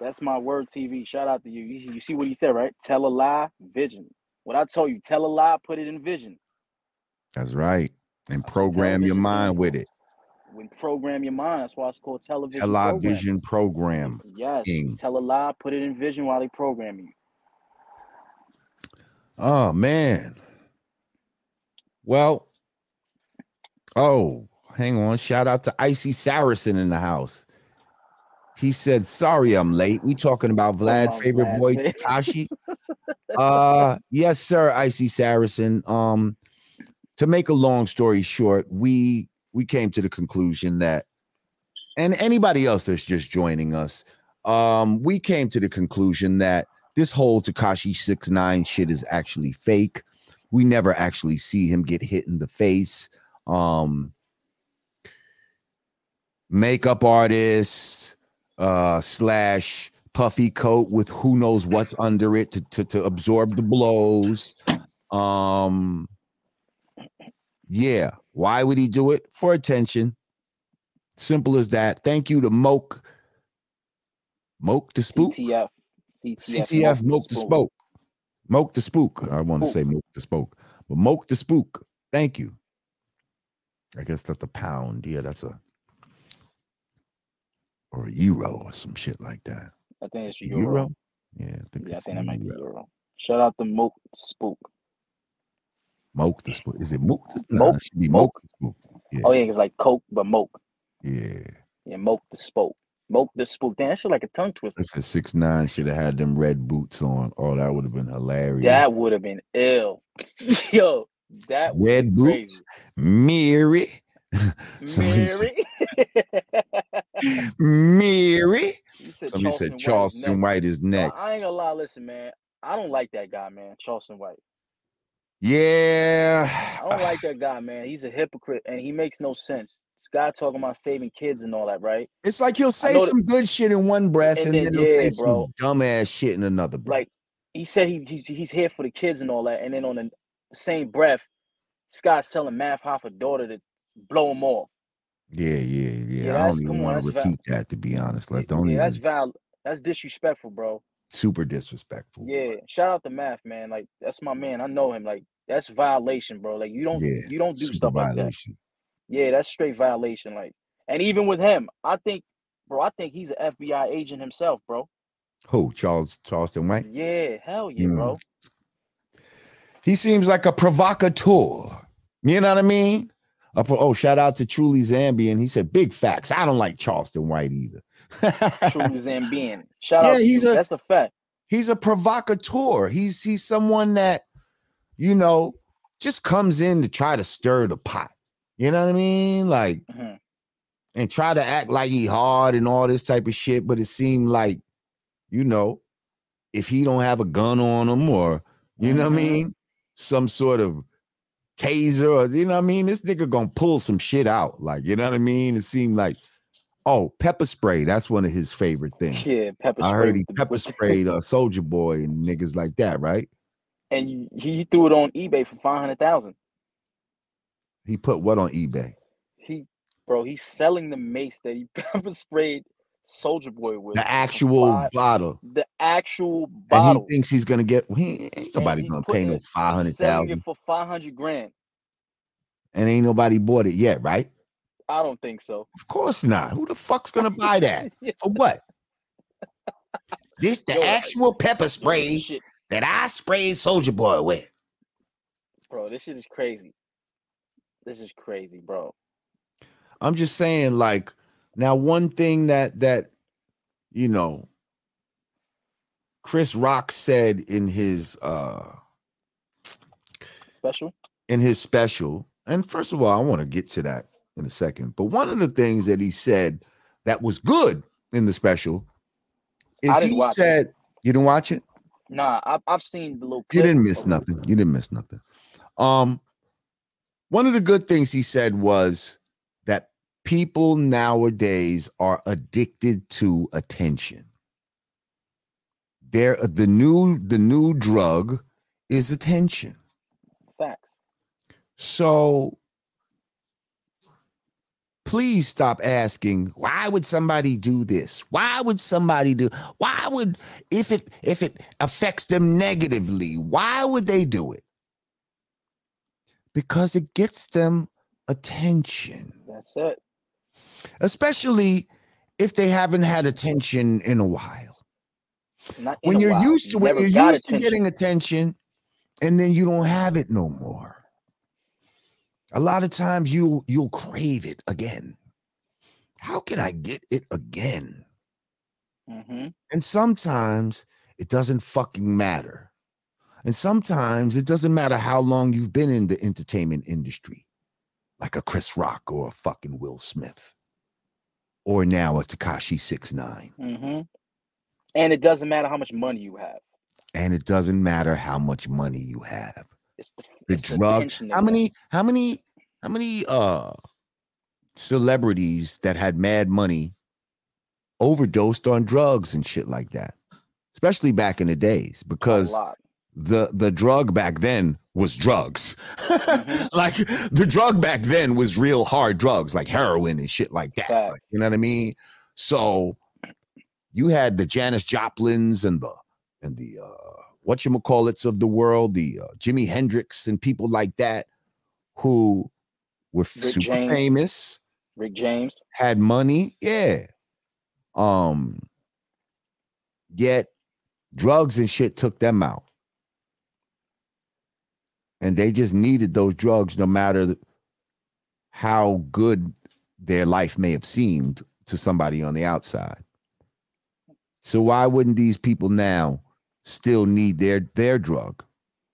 That's my word TV. Shout out to you. You see, you see what he said, right? Tell a lie, vision. What I told you, tell a lie, put it in vision. That's right. And program your mind with it. When program your mind, that's why it's called television. program. Television program. Yes. King. Tell a lie, put it in vision while they program you. Oh man. Well, oh, hang on. Shout out to Icy Saracen in the house. He said, "Sorry, I'm late. We talking about Vlad, favorite Vlad, boy Tekashi." uh, yes, sir, Icy Saracen. Um, to make a long story short, we we came to the conclusion that, and anybody else that's just joining us, um, we came to the conclusion that this whole Tekashi six nine shit is actually fake. We never actually see him get hit in the face. Um, makeup artist uh, slash puffy coat with who knows what's under it to, to to absorb the blows. Um, yeah, why would he do it? For attention. Simple as that. Thank you to Moke. Moke the spook. CTF. CTF. CTF Moke the Spook. Moke the Spook. I want to say Moke the Spook, but Moke the Spook. Thank you. I guess that's a pound. Yeah, that's a or a euro or some shit like that. I think it's Euro. euro? Yeah, I think Yeah, I think that might be euro. Euro. Shout out to Moke Spook. Moke the Spook. Is it Moke? The, no, Moke- should be Moke. Moke. Yeah, Oh yeah, it's like Coke, but Moke. yeah. Yeah, Moke the Spook. Moke the Spook. Damn, that shit like a tongue twister. That's a six nine. Should have had them red boots on. Oh, that would have been hilarious. That would have been ill. Yo, that red boots. Mary. Mary. Mary. Said Somebody Charleston said White Charleston next. White is next. I ain't gonna lie. Listen, man. I don't like that guy, man. Charleston White. Yeah. I don't like that guy, man. He's a hypocrite and he makes no sense. This guy talking about saving kids and all that, right? It's like he'll say know that- some good shit in one breath and, And then, then, he'll say yeah, some dumbass shit in another breath. Like he said he, he he's here for the kids and all that, and then on the same breath, guy's telling Math Hoffa daughter to blow him off. yeah, yeah, yeah. Yeah, I don't even want to that's val- repeat that to be honest. Like, don't yeah, even that's val that's disrespectful, bro. Super disrespectful. Yeah, shout out to Math, man. Like that's my man. I know him. Like that's violation, bro. Like you don't Yeah, you don't do stuff like that. violation. Yeah, that's straight violation. Like, and even with him, I think, bro, I think he's an FBI agent himself, bro. Who? Charles Charleston White? Yeah, hell yeah, Mm. bro. He seems like a provocateur. You know what I mean? Pro- oh, shout out to Truly Zambian. He said, "Big facts. I don't like Charleston White either." True Zambian. Shout Yeah, out. he's a- that's a fact. he's a provocateur. He's he's someone that, you know, just comes in to try to stir the pot. You know what I mean? Like, Mhm. and try to act like he hard and all this type of shit. But it seemed like, you know, if he don't have a gun on him or you know what I Mhm. mean, some sort of taser or you know what I mean, this nigga gonna pull some shit out. Like, you know what I mean? It seemed like, oh, pepper spray. That's one of his favorite things. Yeah, pepper I spray. heard he pepper sprayed uh, Soulja Boy and niggas like that, right? and he threw it on eBay for five hundred thousand. He put what on eBay? He, bro, he's selling the mace that he pepper sprayed Soulja Boy with. The actual five- bottle. the actual bottle. And he thinks he's gonna get he ain't nobody gonna pay no five hundred thousand. for five hundred grand. And ain't nobody bought it yet, right? I don't think so. Of course not. Who the fuck's gonna buy that? For what? This the Yo, actual pepper spray that I sprayed Soulja Boy with. bro, this shit is crazy. This is crazy, bro. I'm just saying, like, now one thing that that you know Chris Rock said in his uh Special. in his special, and first of all, I want to get to that in a second. But one of the things that he said that was good in the special is he watch it. said, "You didn't watch it? Nah, I've, I've seen the little. You didn't miss nothing. You didn't miss nothing." Um, one of the good things he said was that people nowadays are addicted to attention. They're the new the new drug is attention. Facts. So please stop asking why would somebody do this? Why would somebody do why would if it if it affects them negatively, why would they do it? Because it gets them attention, That's it. especially if they haven't had attention in a while. In When a you're while. used to when never you're used to getting attention and then you don't have it no more. A lot of times you you'll crave it again. How can I get it again? Mhm. And sometimes it doesn't fucking matter. And sometimes it doesn't matter how long you've been in the entertainment industry, like a Chris Rock or a fucking Will Smith, or now a Tekashi 69. hmm And it doesn't matter how much money you have. And it doesn't matter how much money you have. It's the, The it's drug. attention How that many, how many, how many uh celebrities that had mad money overdosed on drugs and shit like that? Especially back in the days, because the the drug back then was drugs. Mhm. like the drug back then was real hard drugs, like heroin and shit like that. Like, you know what I mean? So you had the Janis Joplins and the and the uh what you call it's of the world, the uh, Jimi Hendrix and people like that who were Rick super James. famous, Rick James. had money, yeah. Um yet drugs and shit took them out. And they just needed those drugs no matter how good their life may have seemed to somebody on the outside. So why wouldn't these people now still need their their drug?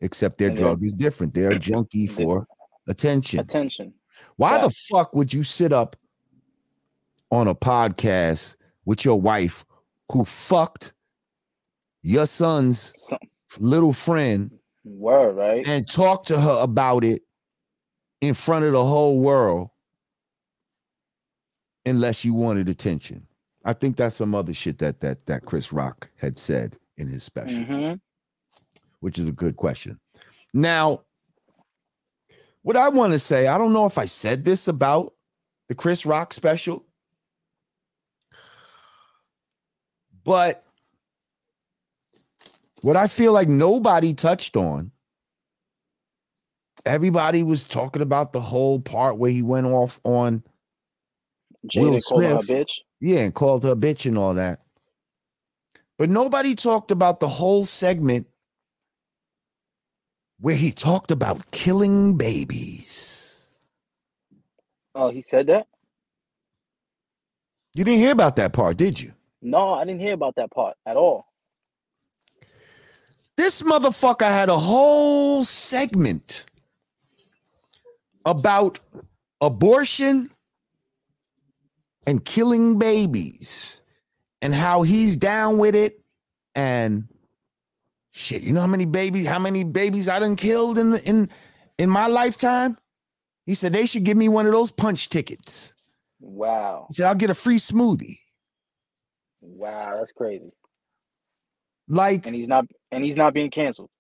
Except their And drug is different. They're a junkie for attention. Attention. Why the fuck would you sit up on a podcast with your wife who fucked your son's Some little friend word, right? and talk to her about it in front of the whole world unless you wanted attention? I think that's some other shit that that that Chris Rock had said in his special, hmm which is a good question. Now, what I want to say, I don't know if I said this about the Chris Rock special, but what I feel like nobody touched on, everybody was talking about the whole part where he went off on, Will Jada called her a Smith. bitch. yeah, and called her a bitch and all that. But nobody talked about the whole segment where he talked about killing babies. Oh, he said that? You didn't hear about that part, did you? No, I didn't hear about that part at all. This motherfucker had a whole segment about abortion and killing babies and how he's down with it and shit you know how many babies how many babies i done killed in in in my lifetime he said they should give me one of those punch tickets Wow. he said i'll get a free smoothie Wow, that's crazy. like And he's not and he's not being canceled.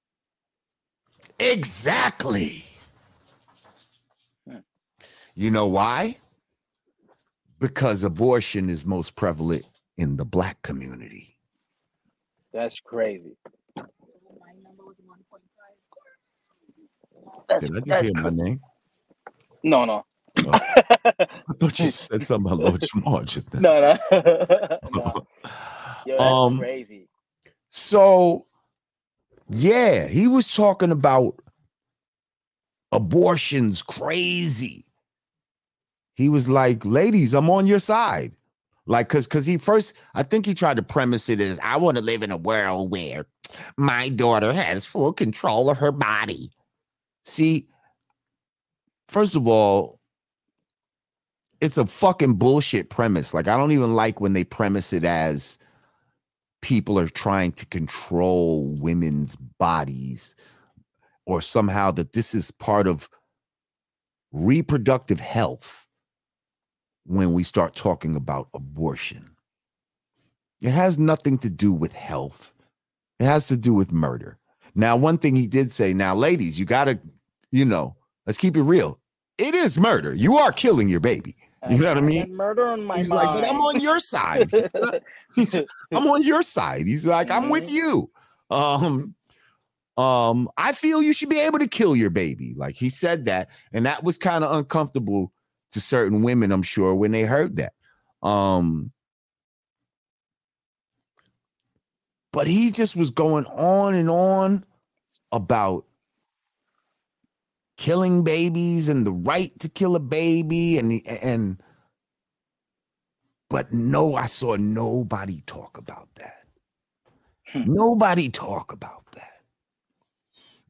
Exactly. Hmm. You know why? Because abortion is most prevalent in the black community. That's crazy. That's, Did I just that's hear my name? No, no. I thought you said something about Lord Jamar just then. no, no. no. Yo, that's Um, crazy. So, yeah, he was talking about abortions crazy. He was like, ladies, I'm on your side. Like, cause cause he first, I think he tried to premise it as I want to live in a world where my daughter has full control of her body. See, first of all, it's a fucking bullshit premise. Like, I don't even like when they premise it as people are trying to control women's bodies or somehow that this is part of reproductive health when we start talking about abortion. It has nothing to do with health. It has to do with murder. Now, one thing he did say, now, ladies, you got to, you know, let's keep it real. It is murder. You are killing your baby. You know what I mean? Murder on my He's mind. like, but I'm on your side. I'm on your side. He's like, I'm with you. Um, um, I feel you should be able to kill your baby. Like he said that, and that was kind of uncomfortable to certain women, I'm sure, when they heard that. Um, but he just was going on and on about killing babies and the right to kill a baby and and but no i saw nobody talk about that Hmm. nobody talk about that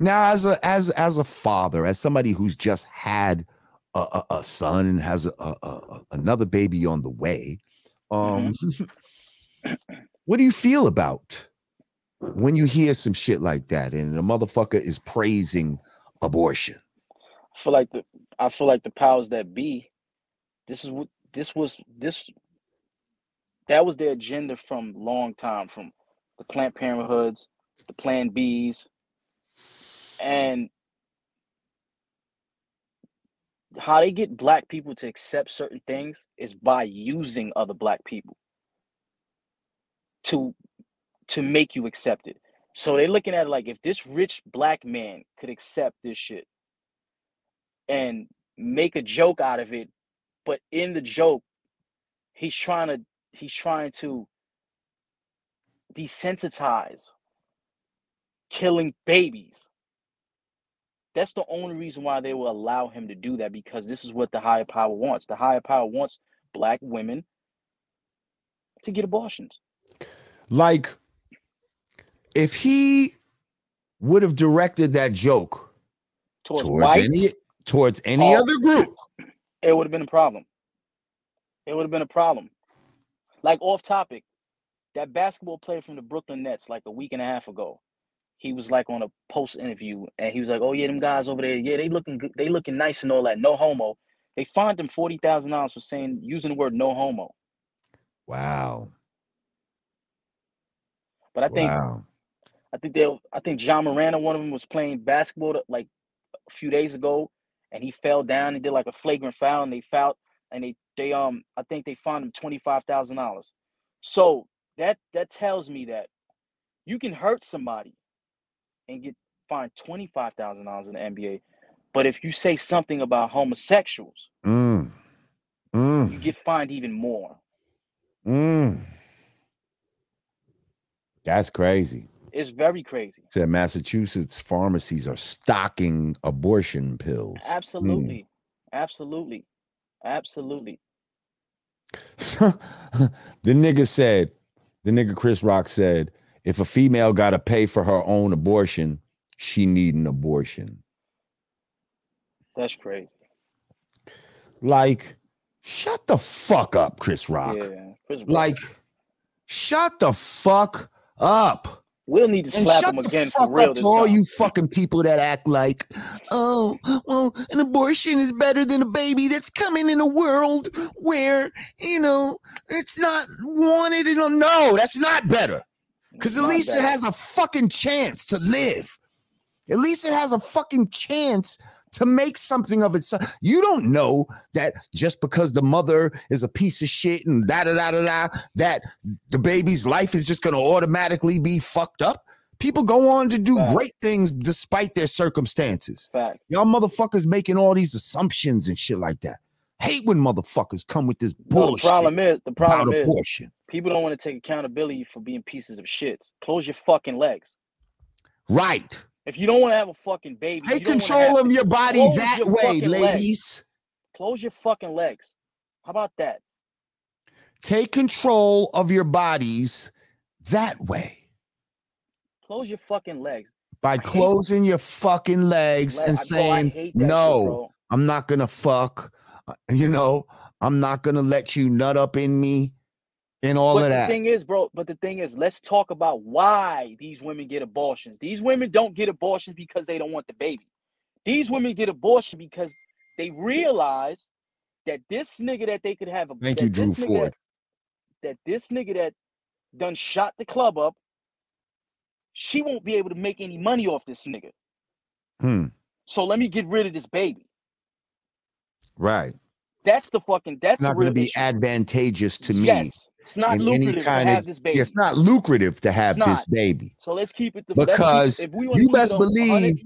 now as a as as a father as somebody who's just had a, a, a son and has a, another baby on the way um what do you feel about when you hear some shit like that and a motherfucker is praising abortion? I feel like the I feel like the powers that be, this is what this was this that was their agenda from long time, from the Planned Parenthoods, the Plan Bs, and how they get black people to accept certain things is by using other black people to to make you accept it. So they're looking at it like if this rich black man could accept this shit and make a joke out of it, but in the joke, he's trying to he's trying to desensitize killing babies. That's the only reason why they will allow him to do that because this is what the higher power wants. The higher power wants black women to get abortions. like if he would have directed that joke Towards, towards whites, any towards any Oh. other group it would have been a problem. It would have been a problem. Like off topic, that basketball player from the Brooklyn Nets, like a week and a half ago, he was like on a post interview, and he was like, "Oh yeah, them guys over there, yeah, they looking good, they looking nice and all that. No homo." They fined him forty thousand dollars for saying using the word "no homo." Wow. But I think wow. I think they I think Ja Morant, one of them, was playing basketball like a few days ago, and he fell down and did like a flagrant foul, and they fouled, and they they um I think they fined him twenty five thousand dollars. So that that tells me that you can hurt somebody and get fined twenty five thousand dollars in the NBA, but if you say something about homosexuals, Mm. you Mm. get fined even more. Mm. That's crazy. It's very crazy. Said Massachusetts pharmacies are stocking abortion pills. Absolutely, absolutely, absolutely. the nigga said, the nigga Chris Rock said, if a female got to pay for her own abortion, she need an abortion. That's crazy. Like, shut the fuck up, Chris Rock. Yeah, Chris Rock. Like, shut the fuck up. we'll need to And slap him the again for real. up to all time. you fucking people that act like, oh, well, an abortion is better than a baby that's coming in a world where, you know, it's not wanted. And no, that's not better. Because at least it has a fucking chance to live. At least it has a fucking chance to make something of itself. You don't know that just because the mother is a piece of shit and da da da da da, that the baby's life is just going to automatically be fucked up. People go on to do Facts. great things despite their circumstances. fact. Y'all motherfuckers making all these assumptions and shit like that. Hate when motherfuckers come with this No, the bullshit problem is the problem is abortion. People don't want to take accountability for being pieces of shit. Close your fucking legs. Right. If you don't want to have a fucking baby, Take you don't wanna control of your body that your way, fucking legs. ladies. Close your fucking legs. How about that? Take control of your bodies that way Close your fucking legs. by closing your fucking legs Le- and I- saying, hate that shit, "No. I'm not gonna fuck." uh, You know, I'm not gonna let you nut up in me and all But of the that. thing is, bro, but the thing is, let's talk about why these women get abortions. These women don't get abortions because they don't want the baby. These women get abortion because they realize that this nigga that they could have a Thank that you, Drew this nigga Ford. That, that this nigga that done shot the club up, she won't be able to make any money off this nigga. Hmm. So let me get rid of this baby. Right. That's the fucking that's It's not going to be issue. advantageous to me. Yes, it's not lucrative to have of- this baby. It's not lucrative to have this baby. So let's keep it. The, keep- because if we you best a- a hundred- believe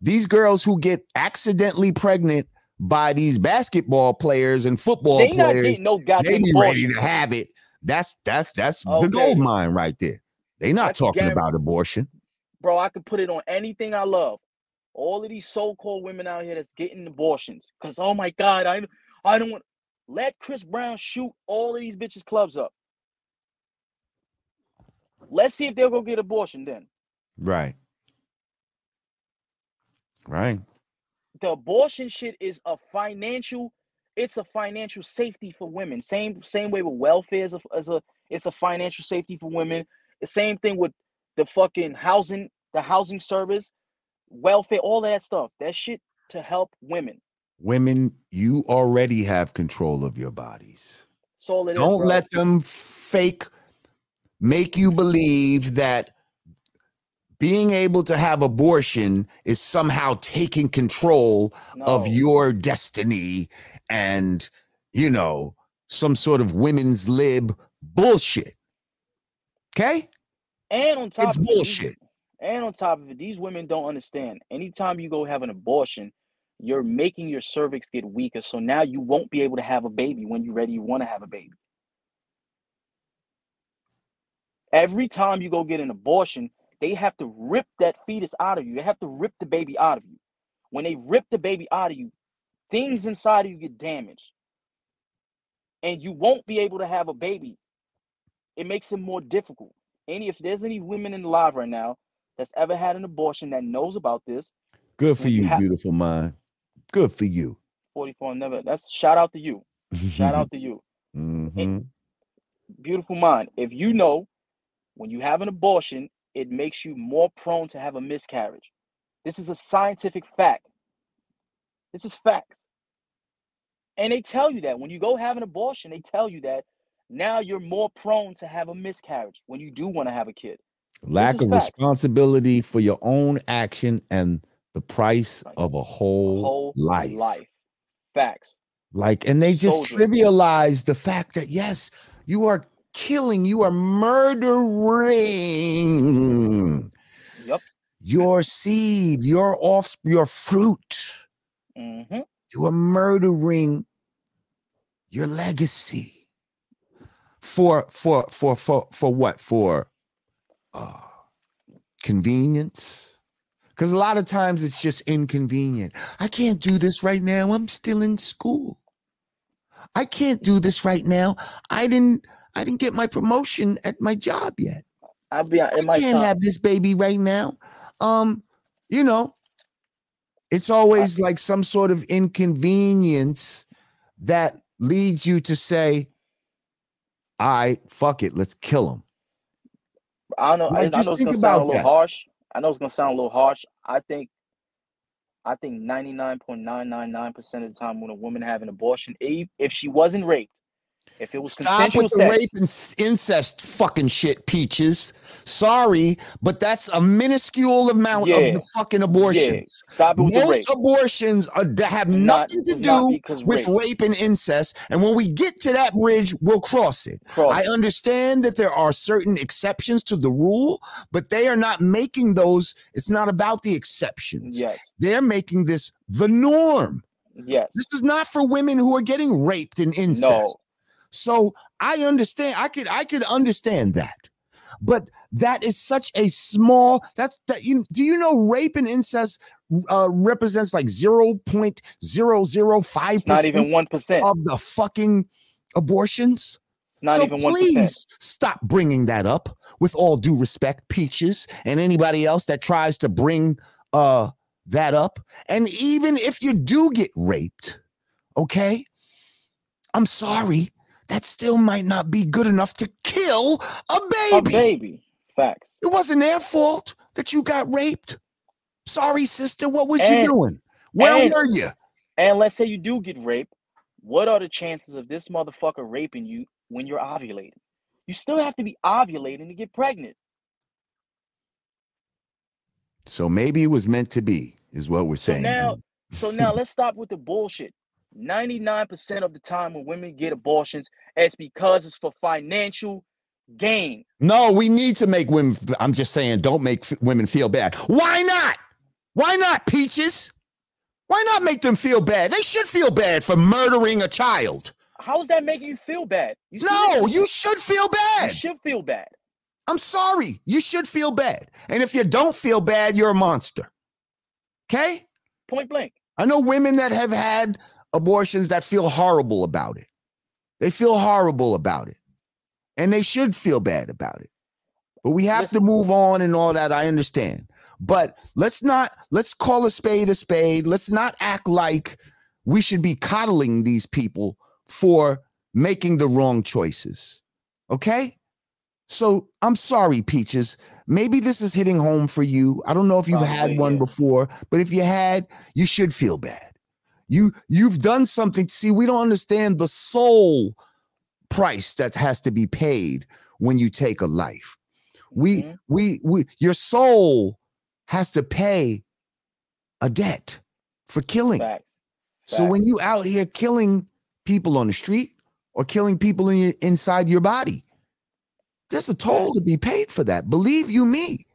these girls who get accidentally pregnant by these basketball players and football players, they not players, getting no they be ready to have it. That's that's that's Okay. the gold mine right there. They not That's talking about abortion. Bro, I could put it on anything I love. All of these so-called women out here that's getting abortions. Cause oh my god, I I don't want let Chris Brown shoot all of these bitches clubs up. Let's see if they'll go get abortion then. Right. Right. The abortion shit is a financial, it's a financial safety for women. Same same way with welfare is a, as a it's a financial safety for women. The same thing with the fucking housing, the housing service, welfare, all that stuff. That shit to help women. Women, you already have control of your bodies. Don't bro. let them fake make you believe that being able to have abortion is somehow taking control of your destiny and you know some sort of women's lib bullshit okay And on top it's of it, bullshit and on top of it, these women don't understand. Anytime you go have an abortion, you're making your cervix get weaker. So now you won't be able to have a baby when you're ready, you want to have a baby. Every time you go get an abortion, they have to rip that fetus out of you. They have to rip the baby out of you. When they rip the baby out of you, things inside of you get damaged. And you won't be able to have a baby. It makes it more difficult. Any if there's any women in the live right now that's ever had an abortion that knows about this, good for you you have- beautiful mind good for you 44 never. That's shout out to you. Shout out to you. Mhm. Beautiful mind. If you know when you have an abortion, it makes you more prone to have a miscarriage. This is a scientific fact. This is facts. And they tell you that when you go have an abortion, they tell you that now you're more prone to have a miscarriage when you do want to have a kid. Lack of facts. responsibility for your own action and the price of a whole, Whole life. life. Facts. Like, and they just Soldier. trivialize the fact that yes, you are killing, you are murdering Yep. your seed, your off, your fruit. Mm-hmm. You are murdering your legacy for for for for for what? For uh convenience. Because a lot of times it's just inconvenient. I can't do this right now. I'm still in school. I can't do this right now. I didn't I didn't get my promotion at my job yet. I'll be. I can't have this baby right now. Um, you know, it's always like some sort of inconvenience that leads you to say, I fuck it, let's kill him. I don't know. I, I know just it's think gonna sound a about little that. harsh. I know it's gonna sound a little harsh. I think. I think ninety nine point nine nine nine percent of the time when a woman have an abortion, if she wasn't raped, if it was Stop consensual with the sex, rape and incest fucking shit, peaches. Sorry, but that's a minuscule amount Yeah. of the fucking abortions. yeah, stop it with the rape. Most abortions are, that have Not- nothing to do with rape. rape and incest. And when we get to that bridge, we'll cross it. Cross I understand that there are certain exceptions to the rule, but they are not making those. It's not about the exceptions. Yes, They're making this the norm. yes. This is not for women who are getting raped and incest. No. So I understand. I could I could understand that. But that is such a small that's that you do you know rape and incest uh represents like 0.005 not even one percent. of the fucking abortions? It's not so even one please percent. stop bringing that up with all due respect, Peaches, and anybody else that tries to bring uh that up. And even if you do get raped, okay, I'm sorry, that still might not be good enough to kill a baby. A baby. Facts. It wasn't their fault that you got raped. Sorry, sister. What was you doing? Where and- were you? And let's say you do get raped, what are the chances of this motherfucker raping you when you're ovulating? You still have to be ovulating to get pregnant. So maybe it was meant to be, is what we're saying. So now, so now let's stop with the bullshit. 99% of the time when women get abortions, it's because it's for financial gain. No, we need to make women. I'm just saying, don't make f- women feel bad. Why not? Why not, Peaches? Why not make them feel bad? They should feel bad for murdering a child. How is that making you feel bad? You No, you should feel bad. you should feel bad. I'm sorry. You should feel bad. And if you don't feel bad, you're a monster. Okay? Point blank. I know women that have had abortions that feel horrible about it. They feel horrible about it. And they should feel bad about it. But we have to move on and all that. I understand. But let's not, let's call a spade a spade. Let's not act like we should be coddling these people for making the wrong choices. Okay? So I'm sorry, Peaches. Maybe this is hitting home for you. I don't know if you've had one yeah. before, but if you had, you should feel bad. You you've done something. See, we don't understand the soul price that has to be paid when you take a life. We Mhm. we we your soul has to pay a debt for killing. Facts. So when you out here killing people on the street or killing people in your, inside your body, there's a toll to be paid for that. Believe you me.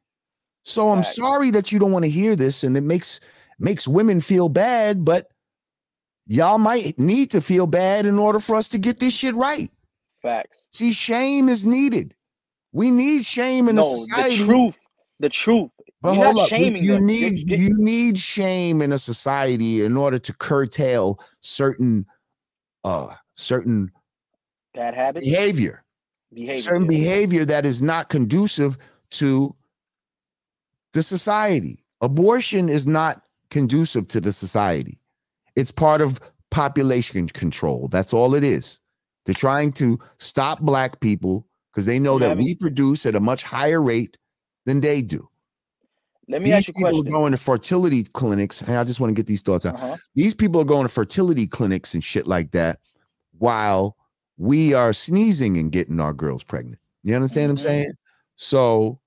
So I'm sorry that you don't want to hear this, and it makes makes women feel bad, but y'all might need to feel bad in order for us to get this shit right. Facts. See, shame is needed. We need shame in a No, the society. truth. The truth. But You're hold not up, you- shaming you. You're- need you need shame in a society in order to curtail certain uh certain Bad habits. behavior, Behavior. certain behavior that is not conducive to the society. Abortion is not conducive to the society. It's part of population control. That's all it is. They're trying to stop black people because they know that we produce at a much higher rate than they do. Let me These ask you a question. people are going to fertility clinics. And I just want to get these thoughts out. Uh-huh. These people are going to fertility clinics and shit like that while we are sneezing and getting our girls pregnant. You understand what Mhm. I'm saying? So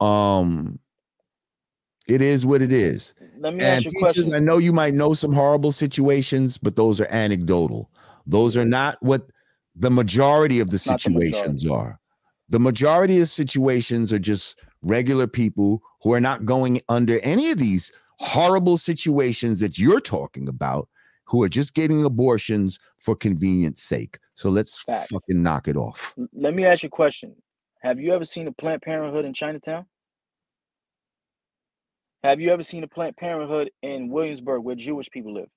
um it is what it is. Let me And ask you a teachers, question. I know you might know some horrible situations, but those are anecdotal. Those are not what the majority of the Not the situations are. The majority of situations are just regular people who are not going under any of these horrible situations that you're talking about, who are just getting abortions for convenience sake. So let's Facts. fucking knock it off. Let me ask you a question. Have you ever seen a Planned Parenthood in Chinatown? Have you ever seen a Planned Parenthood in Williamsburg where Jewish people live?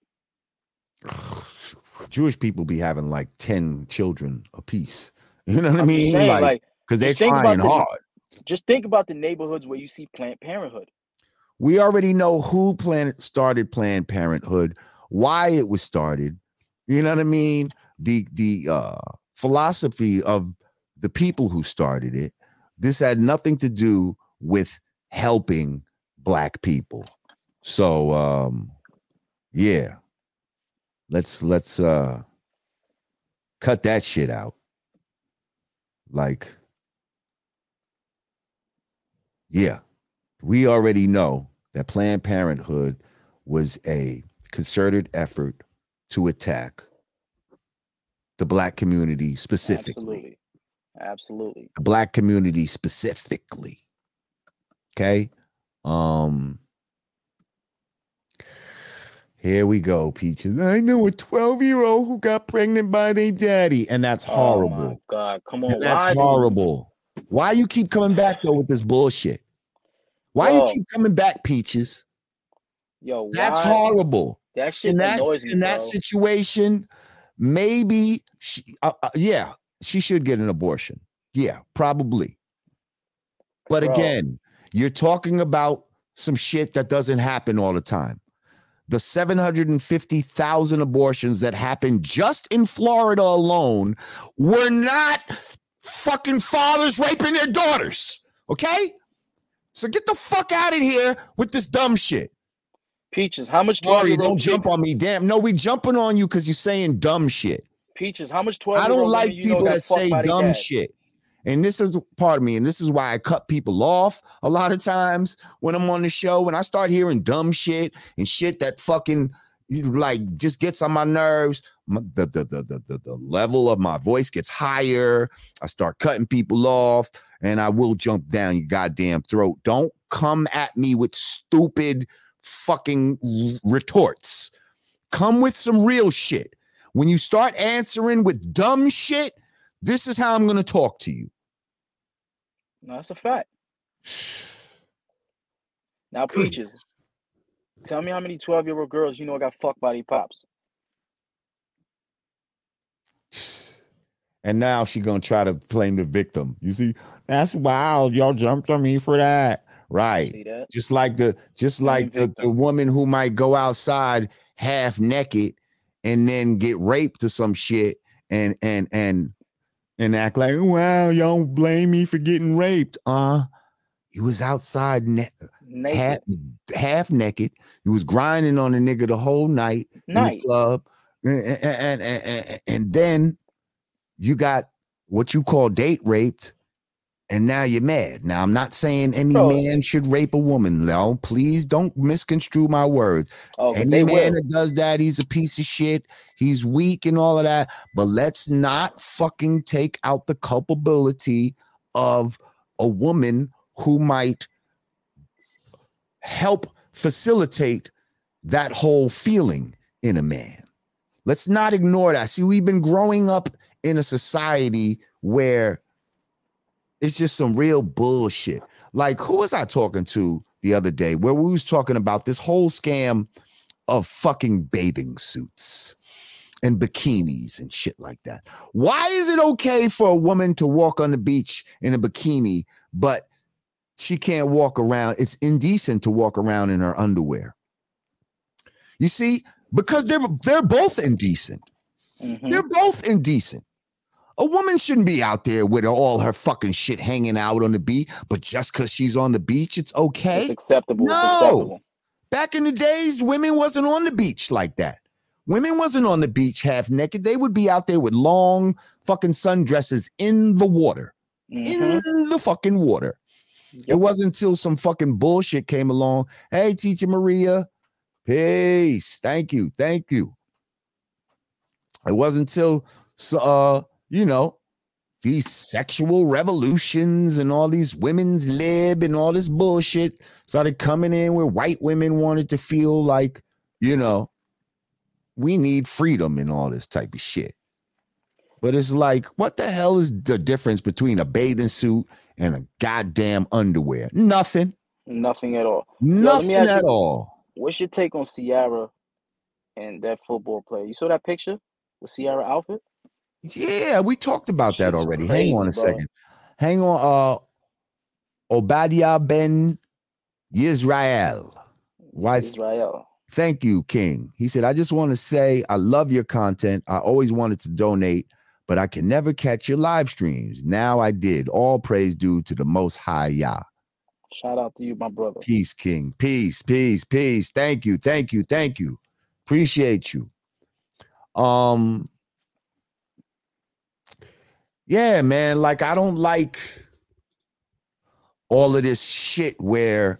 Jewish people be having like 10 children apiece. You know what I I'm just mean? saying, Like, like, because they're just think about trying the- hard. just think about the neighborhoods where you see Planned Parenthood. we already know who planet started Planned Parenthood, why it was started. You know what I mean? The the uh philosophy of the people who started it. This had nothing to do with helping black people. So um yeah. Let's let's uh cut that shit out. Like yeah we already know that Planned Parenthood was a concerted effort to attack the black community specifically. Absolutely. Absolutely. The black community specifically. Okay. Um here we go, Peaches. I know a 12 year old who got pregnant by their daddy, and that's Oh horrible. my God. Come on. And that's why horrible. Why you keep coming back though with this bullshit? Why Yo, you keep coming back, Peaches? Yo, That's why? horrible. That shit In that me, in that situation, maybe she, uh, uh, yeah, she should get an abortion. Yeah, probably. But Bro. again, you're talking about some shit that doesn't happen all the time. The 750,000 abortions that happened just in Florida alone were not fucking fathers raping their daughters. Okay? So get the fuck out of here with this dumb shit. Peaches, how much 12 Sorry, don't jump on me. Damn. No, we jumping on you because you're saying dumb shit. Peaches, how much 12 I don't like people that say dumb shit. And this is part of me, and this is why I cut people off a lot of times when I'm on the show. When I start hearing dumb shit and shit that fucking like just gets on my nerves, the, the, the, the, the, level of my voice gets higher. I start cutting people off, and I will jump down your goddamn throat. Don't come at me with stupid fucking retorts. Come with some real shit. When you start answering with dumb shit, this is how I'm going to talk to you. No, that's a fact. Now, Goodness. Peaches, tell me how many 12 year old girls you know got fucked by their pops. And now she gonna try to blame the victim. You see, that's wild. Y'all jumped on me for that, right? That? Just like the just like the, the woman who might go outside half naked and then get raped or some shit and and and and act like, wow, y'all blame me for getting raped. Uh, he was outside ne- Naked. half half naked. He was grinding on a nigga the whole night in the club, and, and, and, and, and then you got what you call date raped, and now you're mad. Now I'm not saying any Bro. man should rape a woman. No, please don't misconstrue my words. Oh, Any they man will. that does that, he's a piece of shit. He's weak and all of that. But let's not fucking take out the culpability of a woman who might help facilitate that whole feeling in a man. Let's not ignore that. See, we've been growing up in a society where it's just some real bullshit. Like, who was I talking to the other day where we was talking about this whole scam of fucking bathing suits and bikinis and shit like that? Why is it okay for a woman to walk on the beach in a bikini, but she can't walk around? It's indecent to walk around in her underwear. You see, because they're they're both indecent. Mhm. They're both indecent. A woman shouldn't be out there with all her fucking shit hanging out on the beach, but just because she's on the beach, it's okay. It's acceptable. No. It's acceptable. Back in the days, women wasn't on the beach like that. Women wasn't on the beach half naked. They would be out there with long fucking sundresses in the water. Mhm. In the fucking water. It wasn't until some fucking bullshit came along. Hey, teacher Maria. Peace. Thank you. Thank you. It wasn't until uh, you know, these sexual revolutions and all these women's lib and all this bullshit started coming in where white women wanted to feel like, you know, we need freedom and all this type of shit. But it's like, what the hell is the difference between a bathing suit and a goddamn underwear? Nothing. Nothing at all. Nothing ask at you- all. What's your take on Ciara and that football player? You saw that picture with Ciara outfit? Yeah, we talked about that already. crazy, Hang on a bro. second. Hang on. Uh Obadiah Ben Yisrael. Why Israel. Thank you, King. He said, I just want to say I love your content. I always wanted to donate, but I can never catch your live streams. Now I did. All praise due to the most high Yah. Shout out to you, my brother. Peace, King. Peace, peace, peace. Thank you, thank you, thank you. Appreciate you. Um, yeah, man. Like, I don't like all of this shit where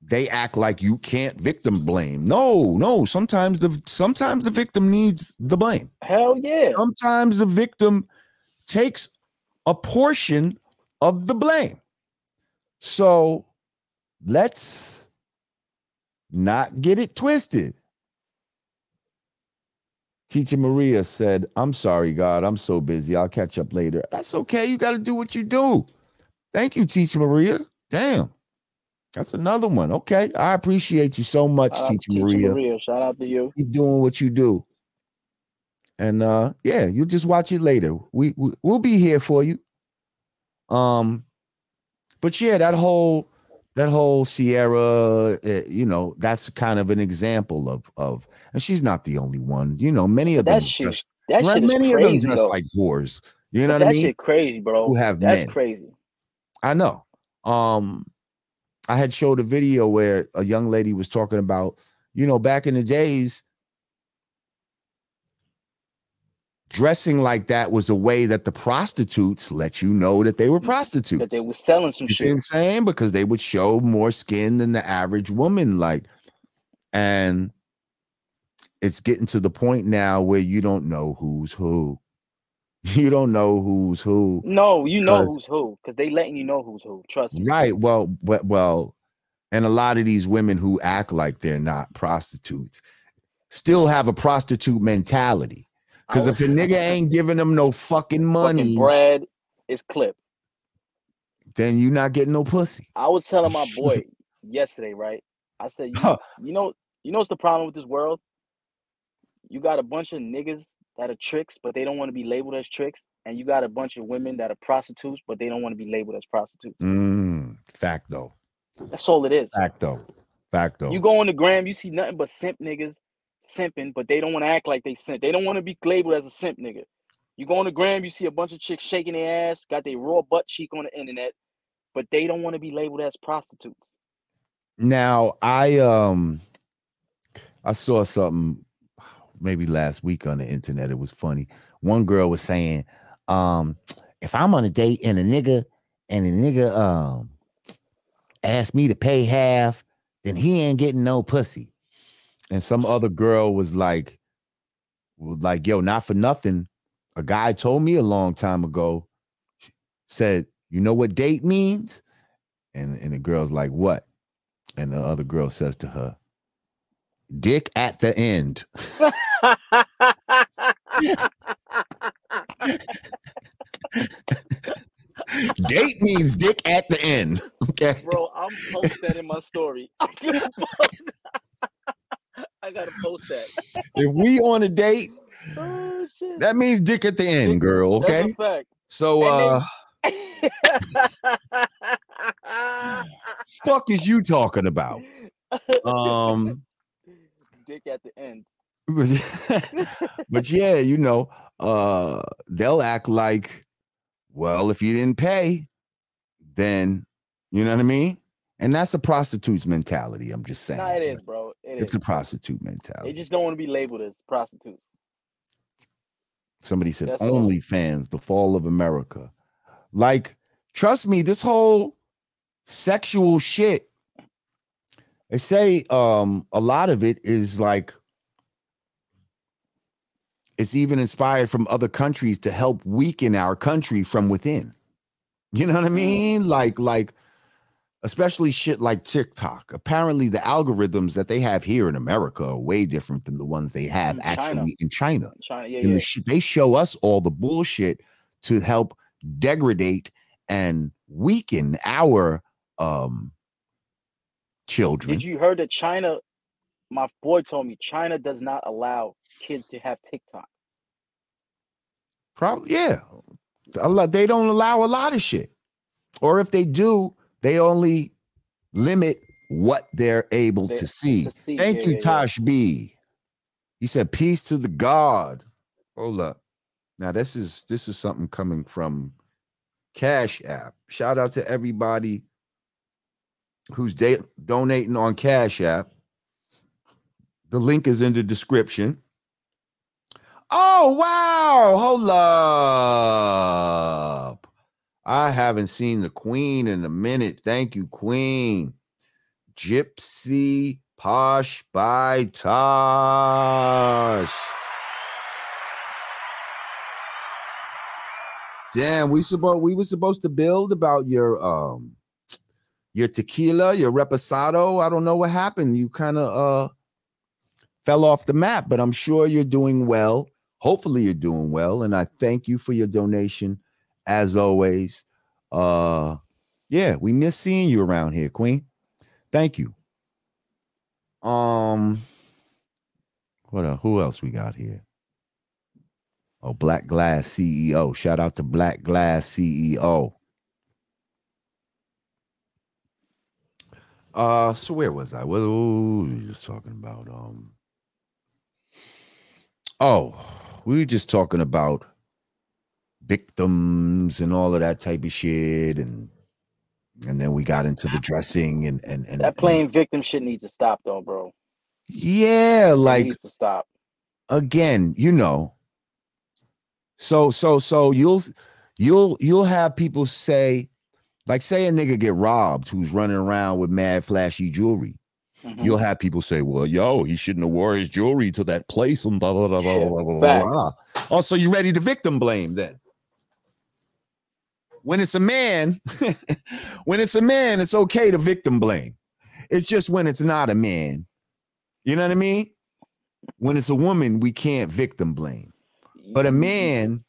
they act like you can't victim blame. No, no. Sometimes the sometimes the victim needs the blame. Hell yeah. Sometimes the victim takes a portion of the blame. So let's not get it twisted. Teacher Maria said, I'm sorry, God. I'm so busy. I'll catch up later. That's okay. You got to do what you do. Thank you, Teacher Maria. Damn. That's another one. Okay. I appreciate you so much, Shout Teacher Teacher Maria Maria. Shout out to you. keep doing what you do. And uh yeah, you'll just watch it later. We, we we'll be here for you. Um but yeah, that whole that whole Ciara, uh, you know, that's kind of an example of of and she's not the only one. You know, many of them That shit, dress- that right, shit is many of them crazy, dress though. like whores. You know But what I mean? that shit crazy, bro. Who have That's men. crazy. I know. Um, I had showed a video where a young lady was talking about, you know, back in the days, dressing like that was a way that the prostitutes let you know that they were prostitutes. That they were selling some you shit. I'm saying? Because they would show more skin than the average woman, like, and it's getting to the point now where you don't know who's who. You don't know who's who. No, you know who's who, because they letting you know who's who. Trust me. Right. Well, but well, and a lot of these women who act like they're not prostitutes still have a prostitute mentality. Because if a nigga ain't giving them no fucking money, fucking bread is clipped. then you not getting no pussy. I was telling my boy yesterday, right? I said, you, you know, you know what's the problem with this world? You got a bunch of niggas that are tricks, but they don't want to be labeled as tricks, and you got a bunch of women that are prostitutes, but they don't want to be labeled as prostitutes. Mm, fact though. That's all it is. Fact though. Fact though. You go on the gram, you see nothing but simp niggas simping, but they don't want to act like they simp. They don't want to be labeled as a simp nigga. You go on the gram, you see a bunch of chicks shaking their ass, got their raw butt cheek on the internet, but they don't want to be labeled as prostitutes. Now I um I saw something maybe last week on the internet. It was funny. One girl was saying, um, if I'm on a date and a nigga and a nigga um asked me to pay half, then he ain't getting no pussy. And some other girl was like, was like, yo, not for nothing. A guy told me a long time ago, said, you know what date means? And and the girl's like, what? And the other girl says to her, Dick at the end. Date means dick at the end. Okay. Bro, I'm post that in my story. I'm gonna post I gotta post that. If we on a date, Oh shit. that means dick at the end, girl. Okay. So uh fuck is you talking about? Um dick at the end. but yeah, you know, uh they'll act like, well, if you didn't pay, then you know what I mean? And that's a prostitute's mentality. I'm just saying. Nah, it is, bro. It It's is. a prostitute mentality. They just don't want to be labeled as prostitutes. Somebody said That's all. OnlyFans, the fall of America. Like, trust me, this whole sexual shit, they say um a lot of it is like it's even inspired from other countries to help weaken our country from within. You know what I mean? Like, like, especially shit like TikTok. Apparently, the algorithms that they have here in America are way different than the ones they have In China. actually in China China, yeah, in yeah. the they show us all the bullshit to help degrade and weaken our um children Did you heard that China? My boy told me China does not allow kids to have TikTok. probably yeah. They don't allow a lot of shit. Or if they do they only limit what they're able They- to see. to see, thank yeah, you yeah, yeah. tosh b he said peace to the god. Hold up. Now this is this is something coming from cash app. Shout out to everybody who's da- donating on cash app the link is in the description. Oh wow. Hold up. I haven't seen the queen in a minute. Thank you queen. Gypsy posh by tosh. Damn, we supposed we were supposed to build about your um your tequila, your reposado. I don't know what happened. You kind of uh fell off the map, but I'm sure you're doing well. Hopefully you're doing well and I thank you for your donation as always. Uh yeah, we miss seeing you around here, Queen. Thank you. Um what else? Who else we got here? Oh, Black Glass CEO. Shout out to Black Glass CEO. Uh, so where was I? What, we just talking about? Um, oh, we were just talking about victims and all of that type of shit, and and then we got into the dressing and and and That and- playing victim shit needs to stop, though, bro. yeah, It like needs to stop. again, you know. So so so you'll you'll you'll have people say, like, say a nigga get robbed who's running around with mad flashy jewelry. Mhm. You'll have people say, "Well, yo, he shouldn't have wore his jewelry to that place." And blah blah blah blah Yeah, blah blah. blah. Oh, so you ready to victim blame then? When it's a man, when it's a man, it's okay to victim blame. It's just when it's not a man. You know what I mean? When it's a woman, we can't victim blame. But a man,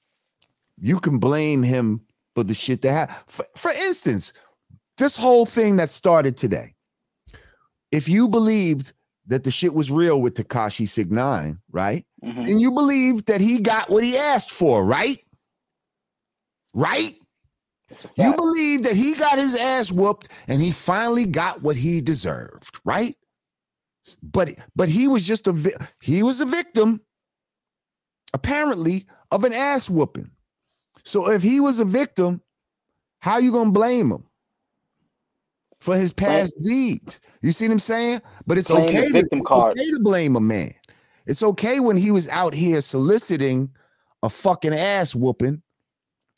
you can blame him for the shit that happened. For, for instance, this whole thing that started today. If you believed that the shit was real with Tekashi 69, right? Mhm. And you believed that he got what he asked for, right? Right? You fact. believe that he got his ass whooped and he finally got what he deserved, right? But but he was just a vi- he was a victim apparently of an ass whooping. So if he was a victim, how you going to blame him for his past deeds? You see what I'm saying? But it's okay to, it's card. okay to blame a man. It's okay when he was out here soliciting a fucking ass whooping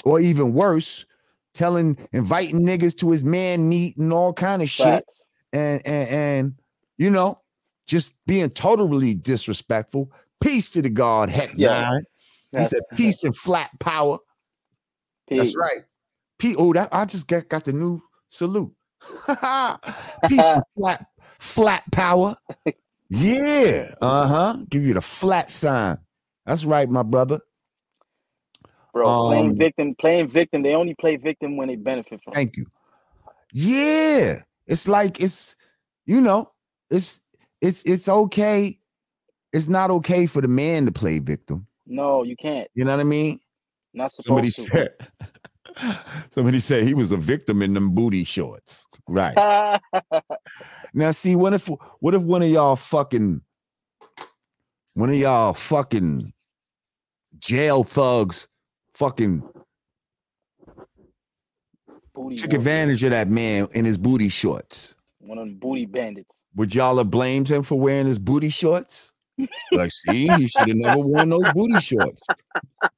or even worse, telling inviting niggas to his man meet and all kind of shit Facts. and and and you know just being totally disrespectful. Peace to the God, heck Yeah. nine. He That's- said peace and flat power. That's right. P. Oh, that I just got, got the new salute. peace and flat flat power. Yeah. Uh huh. Give you the flat sign. That's right, my brother. Bro, playing Um, victim, playing victim. They only play victim when they benefit from. it. Thank you. Yeah. It's like it's you know, it's it's it's okay. It's not okay for the man to play victim. No, you can't. You know what I mean? Not supposed Somebody to. said somebody said he was a victim in them booty shorts. Right. Now see, what if what if one of y'all fucking one of y'all fucking jail thugs fucking Booty took advantage of that man in his booty shorts. One of them booty bandits. Would y'all have blamed him for wearing his booty shorts? Like, see, he should have never worn those booty shorts.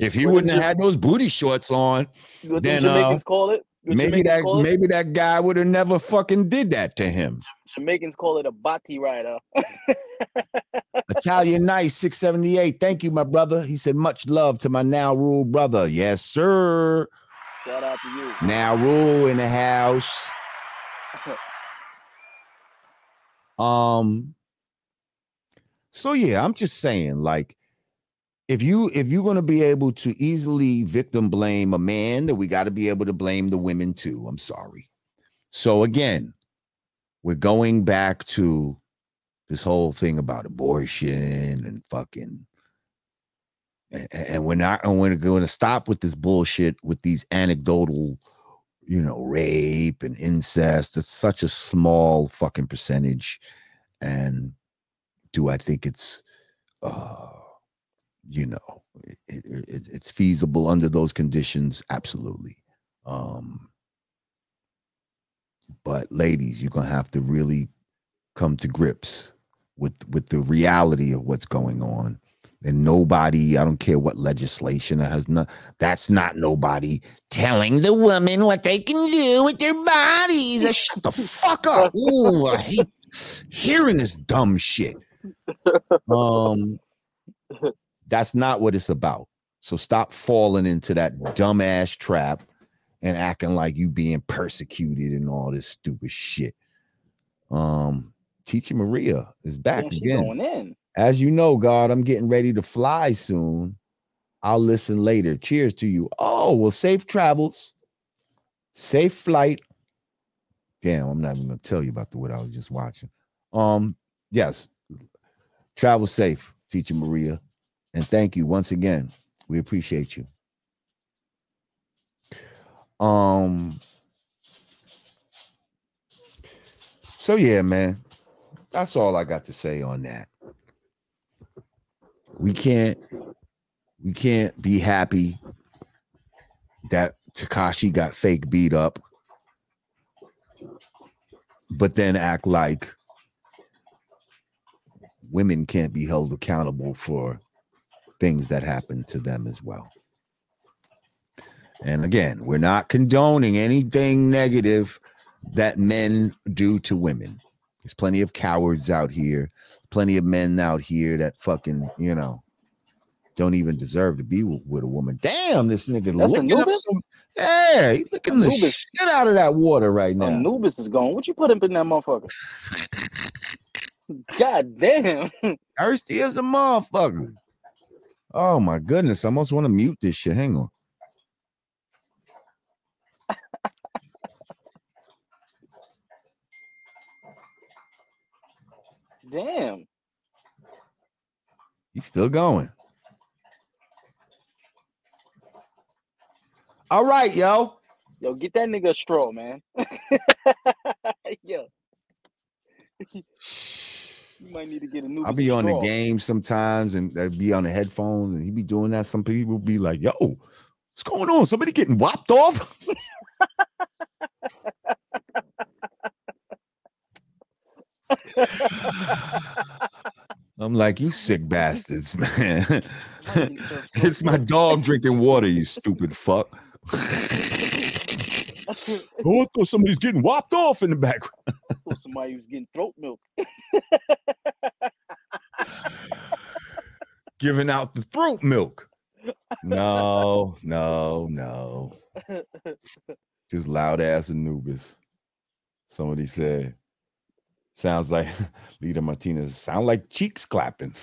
If he wouldn't have had those booty shorts on, What Then, the uh, call it? What maybe Jamaicans that call it? maybe that guy would have never fucking did that to him. Jamaicans call it a bati rider. Italian Nice 678. Thank you, my brother. He said, much love to my now rule brother. Yes, sir. Shout out to you. Now rule in the house. Um so yeah, I'm just saying, like, if you if you're gonna be able to easily victim blame a man, then we got to be able to blame the women too. I'm sorry. So again, we're going back to this whole thing about abortion and fucking and, and we're not and we're going to stop with this bullshit with these anecdotal you know rape and incest it's such a small fucking percentage and do i think it's uh you know it, it, it- it's feasible under those conditions absolutely. Um but ladies you're gonna have to really come to grips with with the reality of what's going on. And nobody i don't care what legislation that has not that's not nobody telling the woman what they can do with their bodies. Uh, shut the fuck up. Ooh, i hate hearing this dumb shit. Um that's not what it's about so stop falling into that dumbass trap and acting like you being persecuted and all this stupid shit um Teacher maria is back again going in. as you know, God, I'm getting ready to fly soon. I'll listen later. Cheers to you. Oh, well, safe travels, safe flight. Damn, I'm not even gonna tell you about the what I was just watching. Um, yes, travel safe, teacher Maria, and thank you once again. We appreciate you. Um, so yeah, man, that's all I got to say on that we can't we can't be happy that Tekashi got fake beat up, but then act like women can't be held accountable for things that happen to them as well. And again, we're not condoning anything negative that men do to women. There's plenty of cowards out here, plenty of men out here that fucking, you know, don't even deserve to be with, with a woman. Damn, this nigga That's licking up Anubis? some. Yeah, he licking the shit out of that water right now. Anubis is gone. What you put up in that motherfucker? God damn. Thirsty as a motherfucker. Oh my goodness. I almost want to mute this shit. Hang on. Damn. He's still going. All right, yo. Yo, get that nigga a straw, man. Yo. You might need to get a new. I'll be on the game sometimes and I'll be on the headphones and he be doing that. Some people be like, yo, what's going on? Somebody getting whopped off? I'm like, you sick bastards, man. it's my dog drinking water, you stupid fuck. oh, I thought somebody's getting whopped off in the background. Somebody was getting throat milk. Giving out the throat milk. No, no, no. Just loud ass Anubis. Somebody said, sounds like Lita Martinez, sound like cheeks clapping.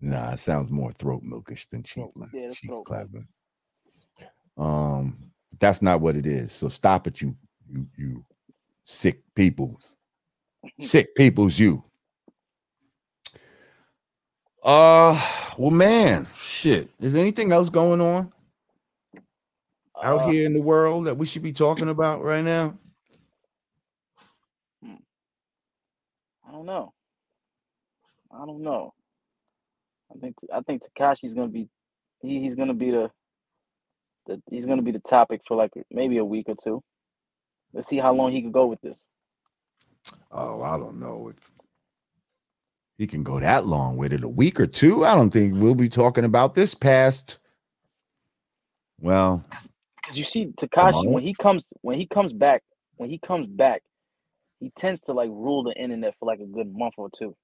nah, it sounds more throat milkish than cheek, yeah, that's cheek throat milk. clapping. Um, that's not what it is. So stop it, you you you sick people. sick people's you. Uh well man, shit. Is anything else going on out Uh, here in the world that we should be talking about right now? I don't know. I don't know. I think I think Tekashi's gonna be he, he's gonna be the, the he's gonna be the topic for like maybe a week or two. Let's see how long he can go with this. Oh, I don't know if he can go that long with it. A week or two. I don't think we'll be talking about this past. Well, Because you see Tekashi when he comes when he comes back when he comes back, he tends to like rule the internet for like a good month or two.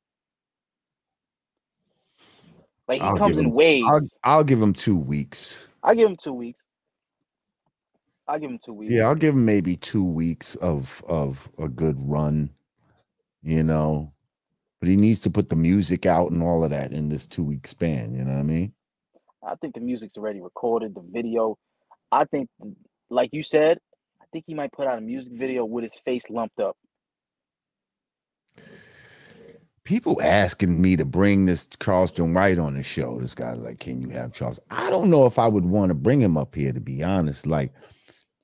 Like he I'll comes in waves. I'll, I'll give him two weeks. I give him two weeks. I give him two weeks. Yeah, I'll give him maybe two weeks of of a good run. You know, but he needs to put the music out and all of that in this two week span. You know what I mean? I think the music's already recorded, the video. I think, like you said, I think he might put out a music video with his face lumped up. people asking me to bring this Charleston White on the show. This guy's like, "Can you have Charles?" I don't know if I would want to bring him up here. To be honest, like,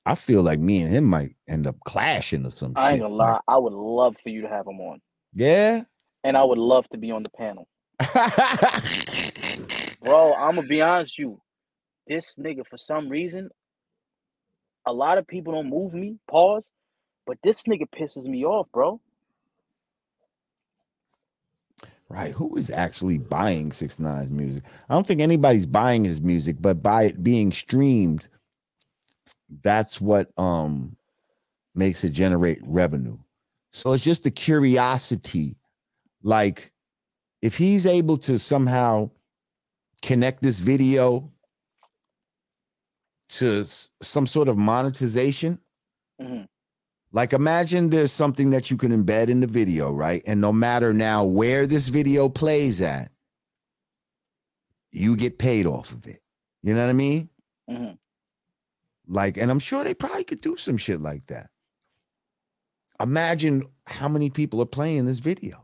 I feel like me and him might end up clashing or some I ain't gonna lie. I would love for you to have him on, yeah. and I would love to be on the panel, bro. I'm gonna be honest with you. This nigga, for some reason, a lot of people don't move me. Pause, but this nigga pisses me off, bro. right. Who is actually buying Six Nine's music? I don't think anybody's buying his music, but by it being streamed, that's what um makes it generate revenue. So it's just a curiosity. Like, if he's able to somehow connect this video to some sort of monetization, hmm like imagine there's something that you can embed in the video, right? And no matter now where this video plays at, you get paid off of it. You know what I mean? hmm Like, and I'm sure they probably could do some shit like that. Imagine how many people are playing this video.